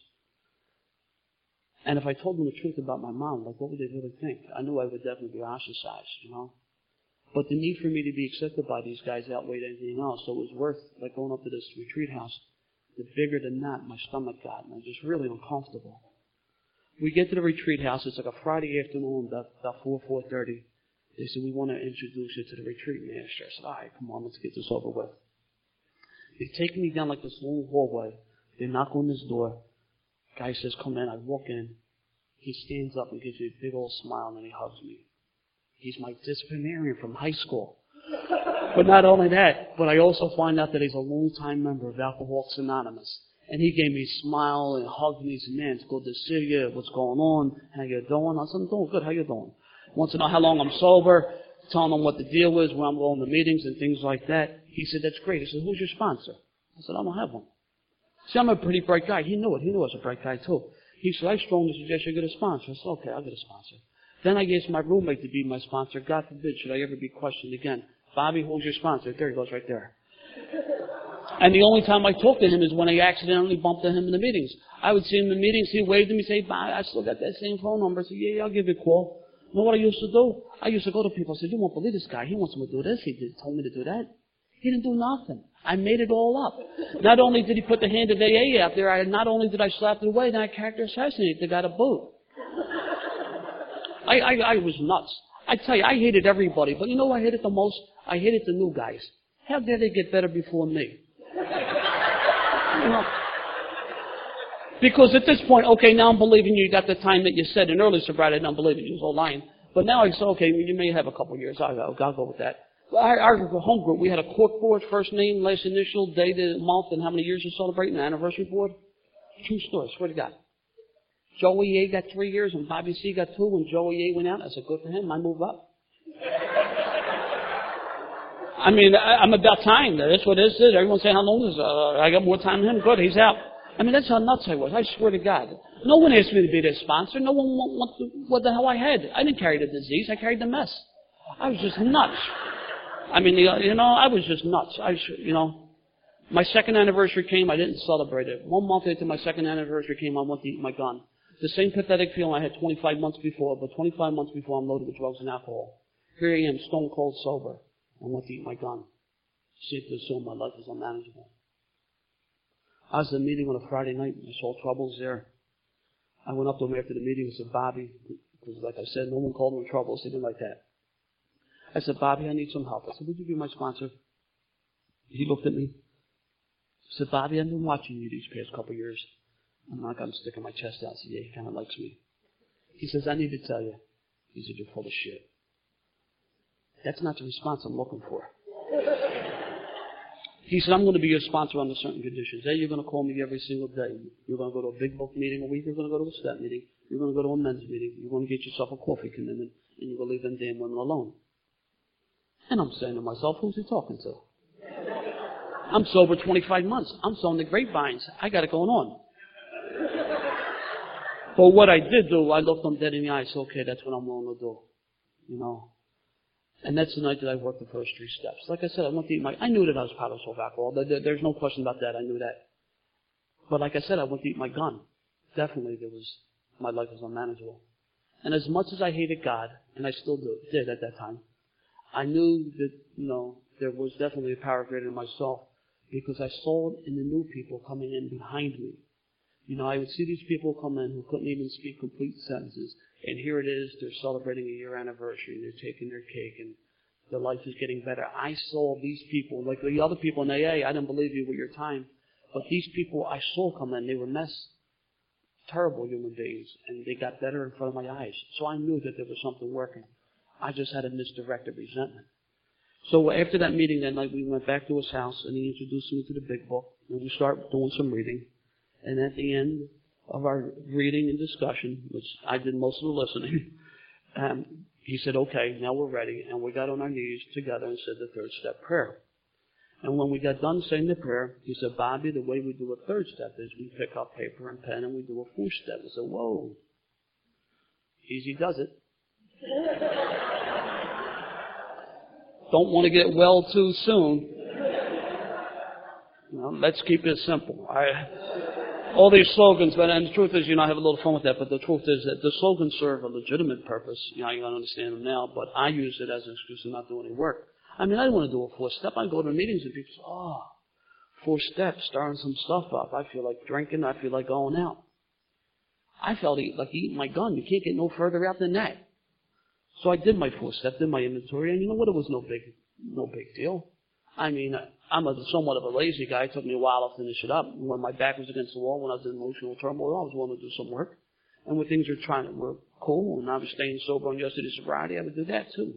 And if I told them the truth about my mom, like what would they really think? I knew I would definitely be ostracized, you know. But the need for me to be accepted by these guys outweighed anything else. So it was worth like going up to this retreat house. The bigger than that my stomach got, and I was just really uncomfortable. We get to the retreat house. It's like a Friday afternoon, about, about 4, 4.30. They said, we want to introduce you to the retreat master. I said, all right, come on, let's get this over with. They take me down like this long hallway. They knock on this door. Guy says, come in. I walk in. He stands up and gives me a big old smile and then he hugs me. He's my disciplinarian from high school. But not only that, but I also find out that he's a long-time member of Alcoholics Anonymous. And he gave me a smile and hugged me. He said, man, it's good to see you. What's going on? How you doing? I said, I'm doing good. How you doing? Wants to know how long I'm sober, telling him what the deal is, where I'm going to meetings and things like that. He said, that's great. He said, who's your sponsor? I said, I don't have one. See, I'm a pretty bright guy. He knew it. He knew I was a bright guy too. He said, I strongly suggest you get a sponsor. I said, okay, I'll get a sponsor. Then I gave my roommate to be my sponsor. God forbid should I ever be questioned again. Bobby, who's your sponsor? There he goes right there. And the only time I talked to him is when I accidentally bumped into him in the meetings. I would see him in meetings, he waved at me, say, bye, I still got that same phone number. I said, yeah, yeah, I'll give you a call. You know what I used to do? I used to go to people and say, you won't believe this guy. He wants me to do this. He did, told me to do that. He didn't do nothing. I made it all up. Not only did he put the hand of AA out there, I, not only did I slap it away, then I character assassinated the guy to boot. I, I, I was nuts. I tell you, I hated everybody, but you know I hated the most? I hated the new guys. How dare they get better before me? You know, because at this point, okay, now I'm believing you got the time that you said in early sobriety, I'm believing you was all lying. But now I say, okay, you may have a couple years. I'll, I'll, I'll go with that. Our, our home group, we had a court board, first name, last initial, date, month, and how many years you're celebrating, the anniversary board. True story, swear to God. Joey A got three years and Bobby C got two. When Joey A went out, I said, good for him, I move up. I mean, I, am about time. That's what this is. Everyone say, how long is uh, I got more time than him. Good, he's out. I mean, that's how nuts I was. I swear to God. No one asked me to be their sponsor. No one wanted what the hell I had. I didn't carry the disease. I carried the mess. I was just nuts. I mean, you know, I was just nuts. I, you know, my second anniversary came. I didn't celebrate it. One month after my second anniversary came, I went to eat my gun. The same pathetic feeling I had 25 months before, but 25 months before I'm loaded with drugs and alcohol. Here I am, stone cold sober. I want to eat my gun. Safe to assume my life is unmanageable. I was at a meeting on a Friday night. and I saw troubles there. I went up to him after the meeting and said, Bobby, because like I said, no one called him troubles. They didn't like that. I said, Bobby, I need some help. I said, would you be my sponsor? He looked at me. He said, Bobby, I've been watching you these past couple of years. I'm not going to stick my chest out. I said, yeah, he kind of likes me. He says, I need to tell you. He said, you're full of shit. That's not the response I'm looking for. He said, I'm going to be your sponsor under certain conditions. Hey, you're going to call me every single day. You're going to go to a big book meeting a week. You're going to go to a step meeting. You're going to go to a men's meeting. You're going to get yourself a coffee commitment. And you're going to leave them damn women alone. And I'm saying to myself, who's he talking to? I'm sober 25 months. I'm sowing the grapevines. I got it going on. But what I did do, I looked them dead in the eyes. Okay, that's what I'm willing to do. You know, And that's the night that I worked the first three steps. Like I said, I went to eat my, I knew that I was part of alcohol. There's no question about that. I knew that. But like I said, I went to eat my gun. Definitely there was, my life was unmanageable. And as much as I hated God, and I still do, did at that time, I knew that, you know, there was definitely a power greater than myself because I saw it in the new people coming in behind me. You know, I would see these people come in who couldn't even speak complete sentences, and here it is, they're celebrating a year anniversary, and they're taking their cake, and their life is getting better. I saw these people, like the other people in AA, I didn't believe you with your time, but these people I saw come in, they were mess, terrible human beings, and they got better in front of my eyes. So I knew that there was something working. I just had a misdirected resentment. So after that meeting that night, we went back to his house, and he introduced me to the big book, and we started doing some reading. And at the end of our reading and discussion, which I did most of the listening, um, he said, okay, now we're ready. And we got on our knees together and said the third step prayer. And when we got done saying the prayer, he said, Bobby, the way we do a third step is we pick up paper and pen and we do a fourth step. I said, whoa. Easy does it. Don't want to get well too soon. Let's keep it simple. I, all these slogans, but and the truth is, you know, I have a little fun with that. But the truth is that the slogans serve a legitimate purpose. You know, you don't understand them now, but I use it as an excuse to not do any work. I mean, I don't want to do a four step. I go to meetings and people say, ah, "Oh, four steps, stirring some stuff up. I feel like drinking. I feel like going out." I felt like eating my gun. You can't get no further out than that. So I did my four step, did my inventory, and you know what? It was no big, no big deal. I mean, I'm a somewhat of a lazy guy. It took me a while to finish it up. When my back was against the wall, when I was in emotional turmoil, I was willing to do some work. And when things were trying to work cool, and I was staying sober on yesterday's sobriety, I would do that too.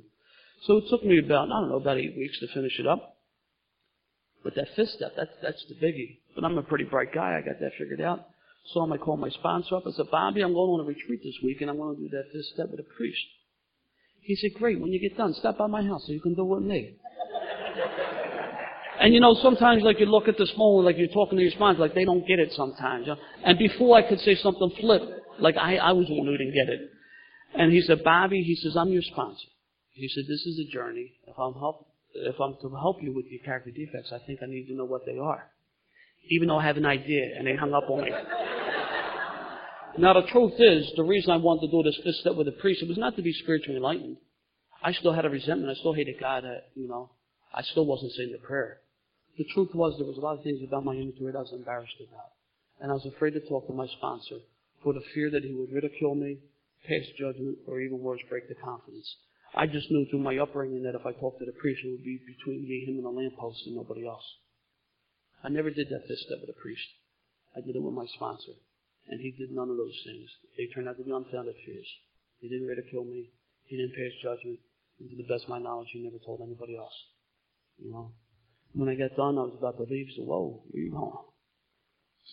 So it took me about, I don't know, about eight weeks to finish it up. But that fifth step, that's, that's the biggie. But I'm a pretty bright guy. I got that figured out. So going to call my sponsor up. I said, Bobby, I'm going on a retreat this week, and I'm going to do that fifth step with a priest. He said, great, when you get done, stop by my house so you can do it with me. And you know, sometimes like you look at this phone, like you're talking to your sponsor, like they don't get it sometimes. You know? And before I could say something flip, like I, I was the one who didn't get it. And he said, Bobby, he says, I'm your sponsor. He said, this is a journey. If I'm help, if I'm to help you with your character defects, I think I need to know what they are. Even though I have an idea, and they hung up on me. Now the truth is, the reason I wanted to do this fifth step with a priest, it was not to be spiritually enlightened. I still had a resentment. I still hated God. Uh, you know, I still wasn't saying the prayer. The truth was, there was a lot of things about my inventory that I was embarrassed about, and I was afraid to talk to my sponsor for the fear that he would ridicule me, pass judgment, or even worse, break the confidence. I just knew through my upbringing that if I talked to the priest, it would be between me, him, and the lamppost, and nobody else. I never did that fifth step with a priest. I did it with my sponsor. And he did none of those things. They turned out to be unfounded fears. He didn't ridicule me. He didn't pass judgment. And to the best of my knowledge, he never told anybody else. You know? When I got done, I was about to leave. Said, whoa, where you going?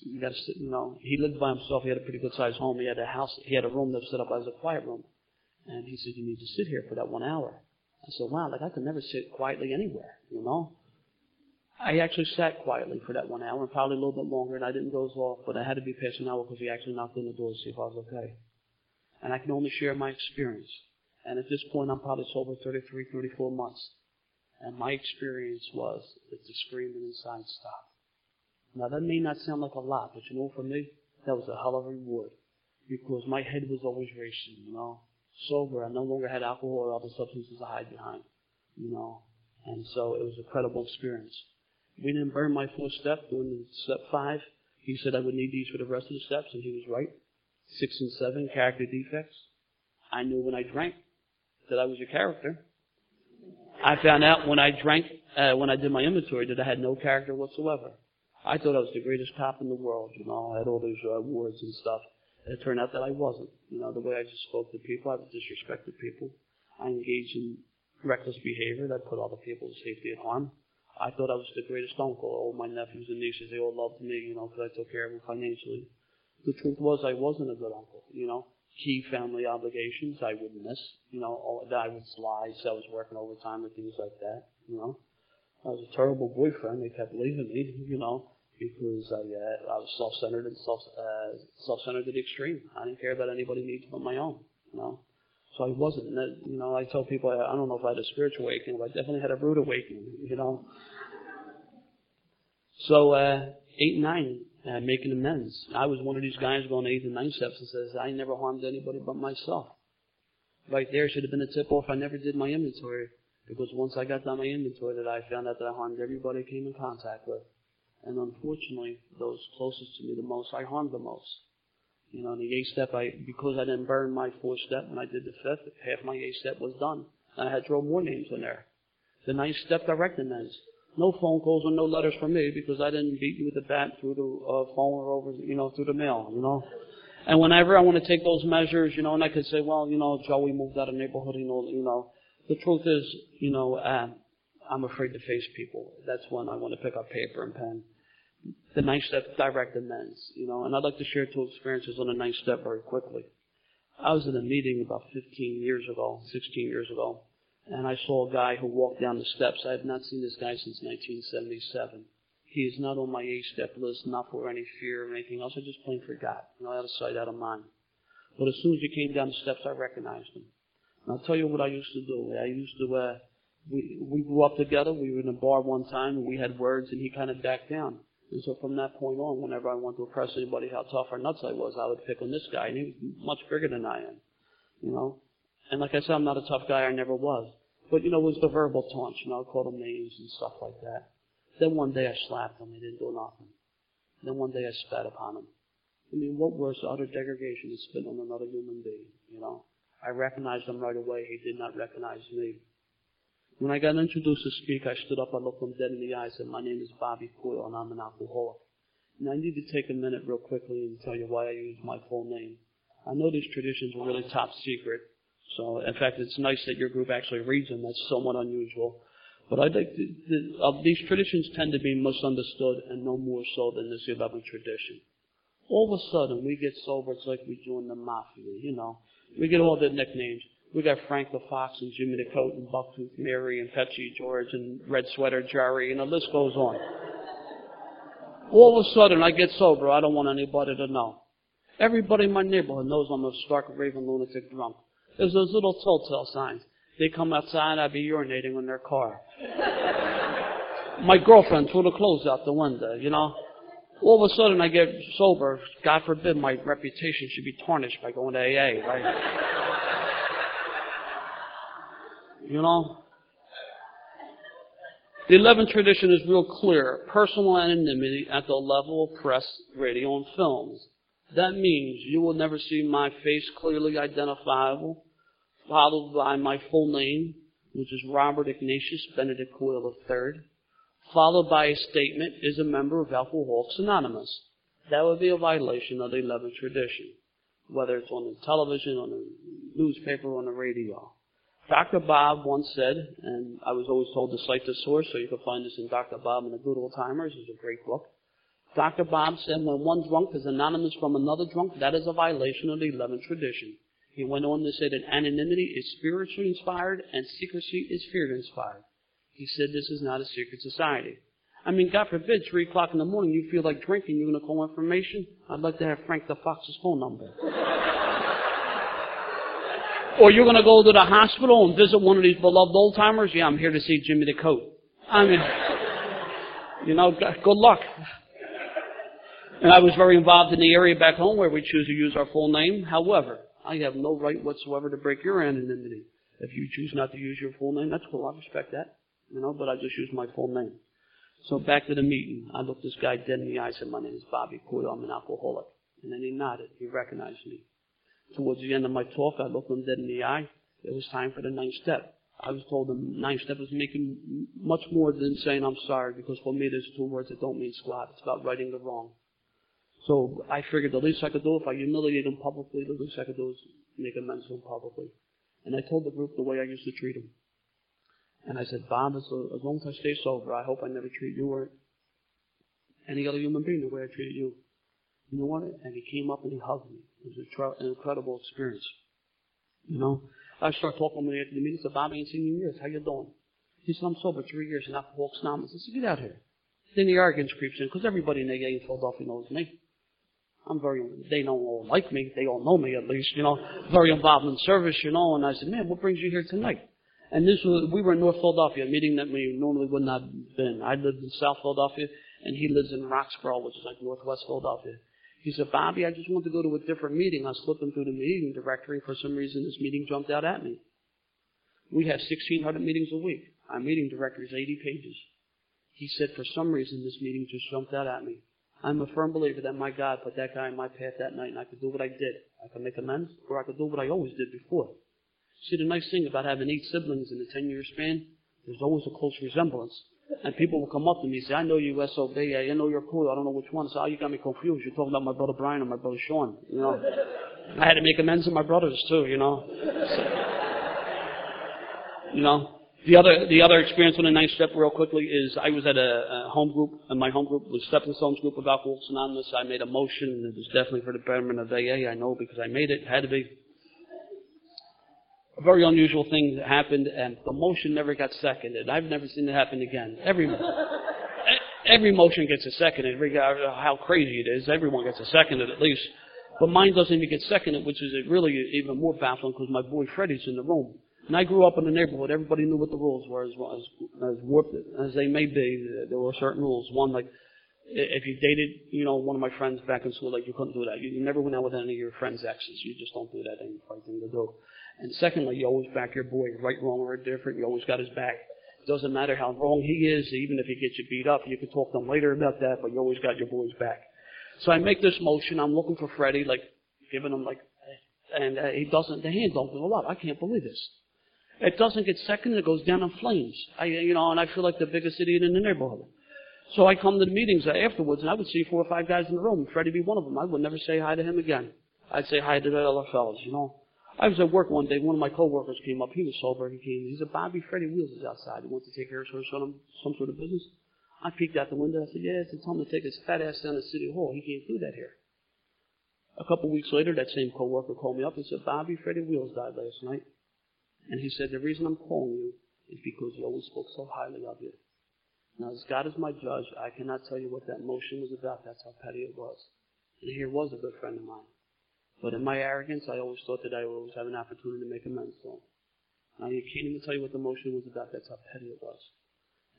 You gotta sit, you know, he lived by himself. He had a pretty good sized home. He had a house, he had a room that was set up as a quiet room. And he said, you need to sit here for that one hour. I said, wow, like I could never sit quietly anywhere, you know? I actually sat quietly for that one hour, and probably a little bit longer, and I didn't doze off, but I had to be past an hour because he actually knocked on the door to see if I was okay. And I can only share my experience. And at this point, I'm probably sober 33, 34 months. And my experience was that the screaming inside stopped. Now that may not sound like a lot, but you know, for me, that was a hell of a reward. Because my head was always racing, you know. Sober, I no longer had alcohol or other substances to hide behind, you know. And so it was a credible experience. We didn't burn my fourth step doing step five. He said I would need these for the rest of the steps, and he was right. Six and seven, character defects. I knew when I drank that I was a character. I found out when I drank, uh, when I did my inventory, that I had no character whatsoever. I thought I was the greatest cop in the world, you know. I had all these uh, awards and stuff. It turned out that I wasn't. You know, the way I just spoke to people, I disrespected people. I engaged in reckless behavior that put other people's safety at harm. I thought I was the greatest uncle. All my nephews and nieces, they all loved me, you know, because I took care of them financially. The truth was I wasn't a good uncle, you know. Key family obligations I would miss, you know, all, I would lie, so I was working overtime and things like that, you know. I was a terrible boyfriend. They kept leaving me, you know, because I, uh, I was self-centered and self, uh, self-centered to the extreme. I didn't care about anybody needs but my own, you know. So I wasn't. You know, I tell people I, I don't know if I had a spiritual awakening, but I definitely had a rude awakening. You know. So uh, eight nine, uh, making amends. I was one of these guys going eighth and ninth steps and says I never harmed anybody but myself. Right there should have been a tip off. I never did my inventory because once I got done my inventory, that I found out that I harmed everybody I came in contact with. And unfortunately, those closest to me the most, I harmed the most. You know, in the eighth step, I because I didn't burn my fourth step when I did the fifth, half my eighth step was done. And I had to throw more names in there. The ninth step direct amends. No phone calls or no letters from me because I didn't beat you with a bat through the uh, phone or over, you know, through the mail, you know. And whenever I want to take those measures, you know, and I could say, well, you know, Joey moved out of neighborhood, you know, you know, the truth is, you know, uh, I'm afraid to face people. That's when I want to pick up paper and pen the ninth step direct amends, you know, and I'd like to share two experiences on the ninth step very quickly. I was in a meeting about 15 years ago, 16 years ago, and I saw a guy who walked down the steps. I have not seen this guy since 1977. He is not on my eight step list, not for any fear or anything else. I just plain forgot. You know, out of sight, out of mind. But as soon as he came down the steps, I recognized him. And I'll tell you what I used to do. I used to, uh, we, we grew up together. We were in a bar one time and we had words and he kind of backed down. And so from that point on, whenever I wanted to impress anybody how tough or nuts I was, I would pick on this guy, and he was much bigger than I am, you know. And like I said, I'm not a tough guy. I never was. But you know, it was the verbal taunts. You know, I called him names and stuff like that. Then one day I slapped him. He didn't do nothing. Then one day I spat upon him. I mean, what worse utter degradation than spit on another human being? You know, I recognized him right away. He did not recognize me. When I got introduced to speak, I stood up, I looked him dead in the eyes, and said, My name is Bobby Coyle, and I'm an alcoholic. And I need to take a minute real quickly and tell you why I use my full name. I know these traditions are really top secret, so in fact, it's nice that your group actually reads them. That's somewhat unusual. But I think the, the, uh, these traditions tend to be misunderstood, and no more so than this 11 tradition. All of a sudden, we get sober, it's like we join the mafia, you know. We get all the nicknames. We got Frank the Fox and Jimmy the Coat and Bucktooth Mary and Pepsi George and Red Sweater Jerry and the list goes on. All of a sudden I get sober. I don't want anybody to know. Everybody in my neighborhood knows I'm a stark raving lunatic drunk. There's those little telltale signs. They come outside, I'd be urinating in their car. my girlfriend threw the clothes out the window, you know. All of a sudden I get sober. God forbid my reputation should be tarnished by going to AA, right? You know? The 11th tradition is real clear. Personal anonymity at the level of press, radio, and films. That means you will never see my face clearly identifiable, followed by my full name, which is Robert Ignatius Benedict Coyle III, followed by a statement, is a member of Alcoholics Anonymous. That would be a violation of the 11th tradition, whether it's on the television, on the newspaper, on the radio. Dr. Bob once said, and I was always told to cite the source, so you can find this in Dr. Bob and the Good Old Timers. It's a great book. Dr. Bob said, when one drunk is anonymous from another drunk, that is a violation of the 11th tradition. He went on to say that anonymity is spiritually inspired and secrecy is fear inspired. He said this is not a secret society. I mean, God forbid, 3 o'clock in the morning, you feel like drinking, you're going to call information? I'd like to have Frank the Fox's phone number. Or you're going to go to the hospital and visit one of these beloved old timers? Yeah, I'm here to see Jimmy the Coat. I mean, you know, good luck. And I was very involved in the area back home where we choose to use our full name. However, I have no right whatsoever to break your anonymity. If you choose not to use your full name, that's cool. I respect that. You know, but I just use my full name. So back to the meeting. I looked this guy dead in the eye and said, my name is Bobby Coyle. I'm an alcoholic. And then he nodded. He recognized me. Towards the end of my talk, I looked him dead in the eye. It was time for the ninth step. I was told the ninth step is making much more than saying I'm sorry, because for me there's two words that don't mean squat. It's about righting the wrong. So I figured the least I could do if I humiliate him publicly, the least I could do is make amends to him publicly. And I told the group the way I used to treat him. And I said, Bob, as, long as I stay sober, I hope I never treat you or any other human being the way I treated you. You know what? And he came up and he hugged me. It was an incredible experience. You know, I started talking to him after the meeting. He said, Bob, I ain't seen you in years. How you doing? He said, I'm sober three years and Alcoholics Anonymous. I said, get out here. Then the arrogance creeps in because everybody in the AA in Philadelphia knows me. I'm very, they don't all like me. They all know me at least, you know. Very involved in service, you know. And I said, man, what brings you here tonight? And this was, we were in North Philadelphia, a meeting that we normally would not have been. I lived in South Philadelphia, and he lives in Roxborough, which is like Northwest Philadelphia. He said, Bobby, I just want to go to a different meeting. I was flipping through the meeting directory. For some reason, this meeting jumped out at me. We have 1,600 meetings a week. Our meeting directory is 80 pages. He said, for some reason, this meeting just jumped out at me. I'm a firm believer that my God put that guy in my path that night, and I could do what I did. I could make amends, or I could do what I always did before. See, the nice thing about having eight siblings in a 10 year span, there's always a close resemblance. And people will come up to me and say, I know you SOB, I know you're cool, I don't know which one. Say, oh, you got me confused. You're talking about my brother Brian or my brother Sean. You know, I had to make amends with my brothers too, you know. So, you know, the other, the other experience on the ninth step real quickly is I was at a, a home group, and my home group was Stepping Stones group of Alcoholics Anonymous. I made a motion, and it was definitely for the betterment of AA. I know because I made it. It had to be a very unusual thing that happened, and the motion never got seconded. I've never seen it happen again. Every every motion gets a seconded, regardless of how crazy it is. Everyone gets a seconded at least, but mine doesn't even get seconded, which is really even more baffling because my boy Freddie's in the room. And I grew up in the neighborhood. Everybody knew what the rules were, as, as, as warped as they may be. There were certain rules. One, like if you dated, you know, one of my friends back in school, like you couldn't do that. You, you never went out with any of your friends' exes. You just don't do that. Ain't the right thing to do. And secondly, you always back your boy, right, wrong, or different. You always got his back. It doesn't matter how wrong he is, even if he gets you beat up. You can talk to him later about that, but you always got your boy's back. So I make this motion. I'm looking for Freddie, like giving him like, and uh, he doesn't. The hand don't go up. I can't believe this. It doesn't get seconded. It goes down in flames. I, you know, and I feel like the biggest idiot in the neighborhood. So I come to the meetings afterwards, and I would see four or five guys in the room. Freddie be one of them. I would never say hi to him again. I'd say hi to the other fellows, you know. I was at work one day. One of my coworkers came up. He was sober. He came. He said, "Bobby, Freddie Wheels is outside. He wants to take care of some, some sort of business." I peeked out the window. I said, "Yeah, it's tell him to take his fat ass down to City Hall. He can't do that here." A couple weeks later, that same coworker called me up and said, "Bobby, Freddie Wheels died last night," and he said, "The reason I'm calling you is because he always spoke so highly of you." Now, as God is my judge, I cannot tell you what that motion was about. That's how petty it was. And here was a good friend of mine. But in my arrogance, I always thought that I would always have an opportunity to make amends to him. I can't even tell you what the motion was about. That's how petty it was.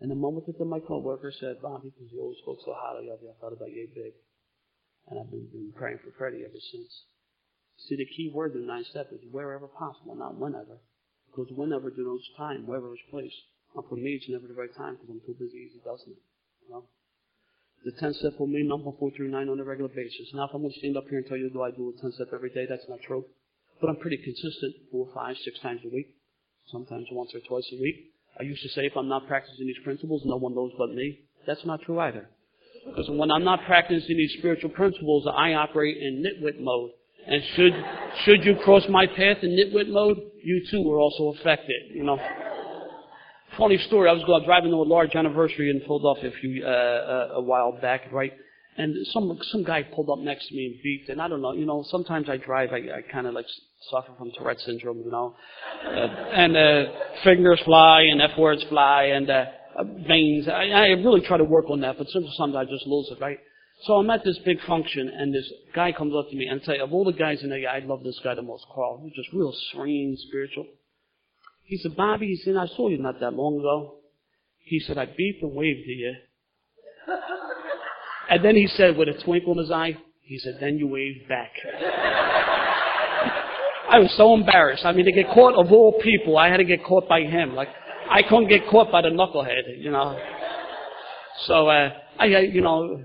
And the moment that my coworker said, Bobby, because you always spoke so highly of you, I thought about you big. And I've been, been praying for Freddie ever since. See, the key word in the nine step is wherever possible, not whenever. Because whenever denotes time, wherever is place. And for me, it's never the right time because I'm too busy easy doesn't it? You know? The 10 step for me, number 439 on a regular basis. Now, if I'm going to stand up here and tell you, do I do a 10 step every day? That's not true. But I'm pretty consistent, four, five, six times a week. Sometimes once or twice a week. I used to say if I'm not practicing these principles, no one knows but me. That's not true either. Because when I'm not practicing these spiritual principles, I operate in nitwit mode. And should, should you cross my path in nitwit mode, you too are also affected, you know. Funny story. I was going driving to a large anniversary in Philadelphia a few uh, uh, a while back, right? And some some guy pulled up next to me and beeped. And I don't know, you know. Sometimes I drive, I, I kind of like suffer from Tourette syndrome, you know. Uh, and uh, fingers fly and f words fly and uh, veins. I, I really try to work on that, but sometimes I just lose it, right? So I'm at this big function, and this guy comes up to me and say, of all the guys in there, I love this guy the most, Carl. He's just real serene, spiritual. He said, Bobby, he said, I saw you not that long ago. He said, I beeped and waved to you. and then he said, with a twinkle in his eye, he said, then you waved back. I was so embarrassed. I mean, to get caught of all people, I had to get caught by him. Like, I couldn't get caught by the knucklehead, you know. So, uh, I, you know,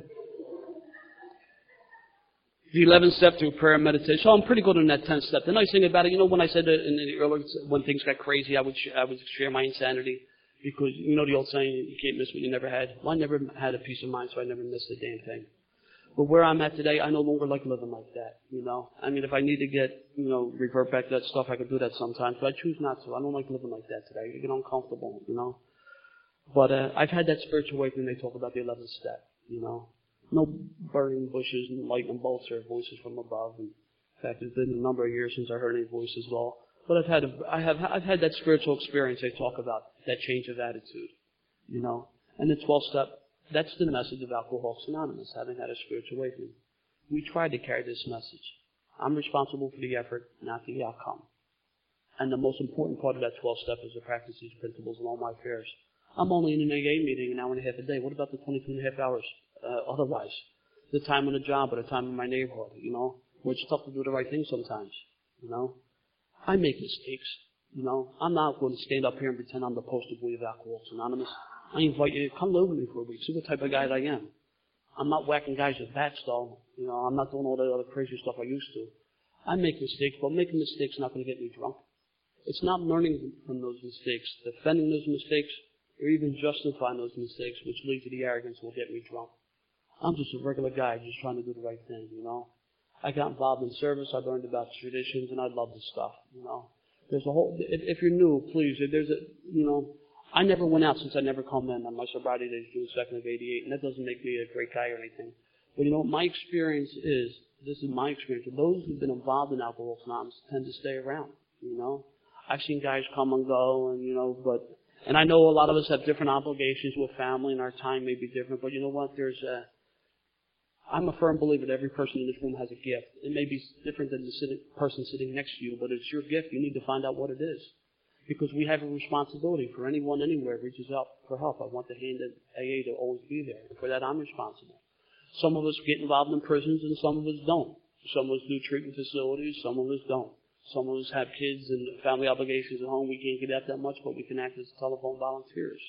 the 11th step through prayer and meditation. So I'm pretty good on that 10th step. The nice thing about it, you know, when I said in the earlier, when things got crazy, I would, sh- I would share my insanity. Because, you know the old saying, you can't miss what you never had. Well, I never had a peace of mind, so I never missed a damn thing. But where I'm at today, I no longer like living like that, you know. I mean, if I need to get, you know, revert back to that stuff, I could do that sometimes, but I choose not to. I don't like living like that today. I get uncomfortable, you know. But, uh, I've had that spiritual awakening they talk about the 11th step, you know no burning bushes and lightning bolts or voices from above. And in fact, it's been a number of years since I heard any voices at all. But I've had a, I have I've had that spiritual experience they talk about, that change of attitude, you know. And the 12 step, that's the message of Alcoholics Anonymous, having had a spiritual awakening. we try to carry this message. I'm responsible for the effort, not the outcome. And the most important part of that 12 step is to practice these principles in all my affairs. I'm only in an AA meeting an hour and a half a day. What about the 22 and a half hours uh, otherwise? The time on the job or the time in my neighborhood, you know? Where it's tough to do the right thing sometimes, you know? I make mistakes, you know? I'm not going to stand up here and pretend I'm the poster boy of Alcoholics Anonymous. I invite you to come live with me for a week, see what type of guy I am. I'm not whacking guys with bats though. You know, I'm not doing all the other crazy stuff I used to. I make mistakes, but making mistakes is not going to get me drunk. It's not learning from those mistakes, defending those mistakes, or even justifying those mistakes, which leads to the arrogance will get me drunk. I'm just a regular guy just trying to do the right thing, you know. I got involved in service, I learned about traditions, and I love this stuff, you know. There's a whole, if, if you're new, please, there's a, you know, I never went out since I never come in on my sobriety days, June 2nd of 88, and that doesn't make me a great guy or anything. But you know, my experience is, this is my experience, those who've been involved in Alcoholics Anonymous tend to stay around, you know. I've seen guys come and go, and you know, but and I know a lot of us have different obligations with family, and our time may be different. But you know what? There's a I'm a firm believer that every person in this room has a gift. It may be different than the sitting, person sitting next to you, but it's your gift. You need to find out what it is. Because we have a responsibility for anyone anywhere reaches out for help. I want the hand of AA to always be there. And for that, I'm responsible. Some of us get involved in prisons and some of us don't. Some of us do treatment facilities, some of us don't. Some of us have kids and family obligations at home. We can't get out that much, but we can act as telephone volunteers.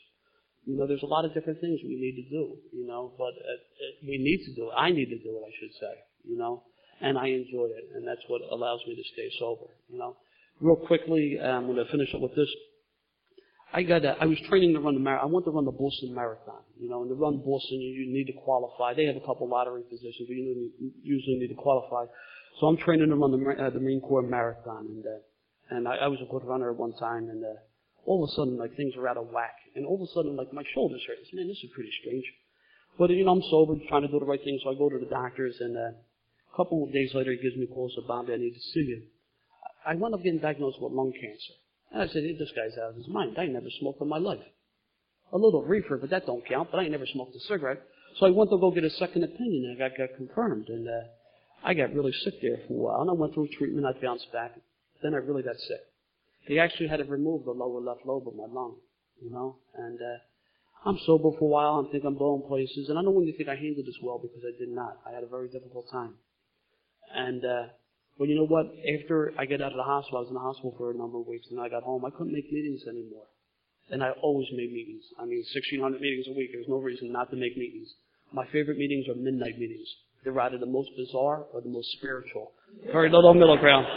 You know, there's a lot of different things we need to do, you know, but uh, uh, we need to do it. I need to do it, I should say, you know, and I enjoy it, and that's what allows me to stay sober, you know. Real quickly, um, I'm going to finish up with this. I got. A, I was training to run the marathon. I want to run the Boston Marathon. You know, and to run Boston, you, you need to qualify. They have a couple lottery positions, but you usually need to qualify. So I'm training to run the, uh, the Marine Corps Marathon, and uh, and I, I was a good runner at one time, and uh, all of a sudden, like things are out of whack, and all of a sudden, like my shoulders hurt. I said, Man, this is pretty strange. But you know, I'm sober, trying to do the right thing, so I go to the doctors, and uh, a couple of days later, he gives me a call, said, Bobby, I need to see you. I wound up getting diagnosed with lung cancer. And I said, hey, this guy's out of his mind. I never smoked in my life. A little reefer, but that don't count. But I never smoked a cigarette. So I went to go get a second opinion, and I got, got confirmed. And uh, I got really sick there for a while. And I went through treatment. I bounced back. Then I really got sick. They actually had to remove the lower left lobe of my lung, you know. And uh, I'm sober for a while. I think I'm going places. And I don't want you to think I handled this well because I did not. I had a very difficult time. And uh, but you know what? After I get out of the hospital, I was in the hospital for a number of weeks, and I got home. I couldn't make meetings anymore. And I always made meetings. I mean, 1,600 meetings a week. There's no reason not to make meetings. My favorite meetings are midnight meetings. They're either the most bizarre or the most spiritual. Very little middle ground.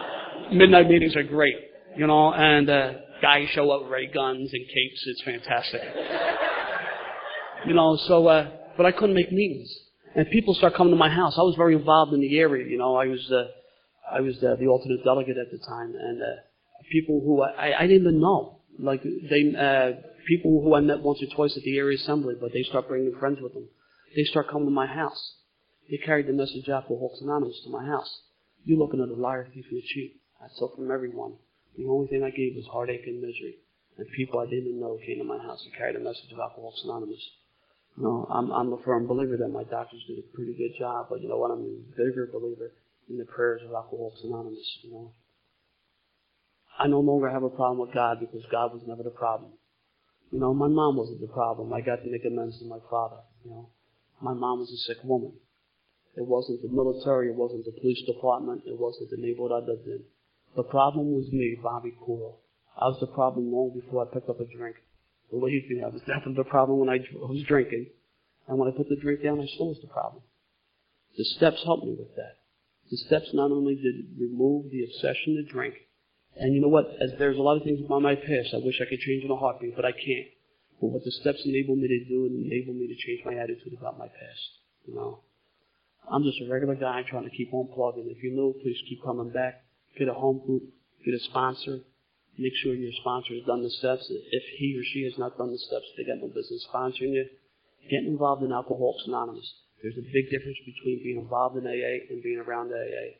Midnight meetings are great, you know, and uh, guys show up with ray guns and capes. It's fantastic. you know, so, uh, but I couldn't make meetings. And people start coming to my house. I was very involved in the area, you know. I was, uh, I was uh, the alternate delegate at the time, and uh, people who I, I didn't even know, like they, uh, people who I met once or twice at the area assembly, but they start bringing friends with them. They start coming to my house. They carried the message out of Alcoholics Anonymous to my house. You're looking at a liar, thief, and a cheat. I saw from everyone. The only thing I gave was heartache and misery. And people I didn't know came to my house and carried a message of Alcoholics Anonymous. You know, I'm, I'm a firm believer that my doctors did a pretty good job, but you know what? I'm a bigger believer in the prayers of Alcoholics Anonymous, you know. I no longer have a problem with God because God was never the problem. You know, my mom wasn't the problem. I got to make amends to my father, you know. My mom was a sick woman. It wasn't the military, it wasn't the police department, it wasn't the neighborhood I lived in. The problem was me, Bobby Coyle. I was the problem long before I picked up a drink. Believe me, I was definitely the problem when I was drinking. And when I put the drink down, I still was the problem. The steps helped me with that. The steps not only did remove the obsession to drink, and you know what? As there's a lot of things about my past I wish I could change in a heartbeat, but I can't. But what the steps enable me to do and enable me to change my attitude about my past. You know, I'm just a regular guy trying to keep on plugging. If you know, please keep coming back. Get a home group. Get a sponsor. Make sure your sponsor has done the steps. If he or she has not done the steps, they got no business sponsoring you. Get involved in Alcoholics Anonymous. There's a big difference between being involved in AA and being around AA.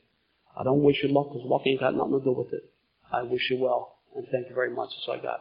I don't wish you luck because luck ain't got nothing to do with it. I wish you well, and thank you very much. That's all I got.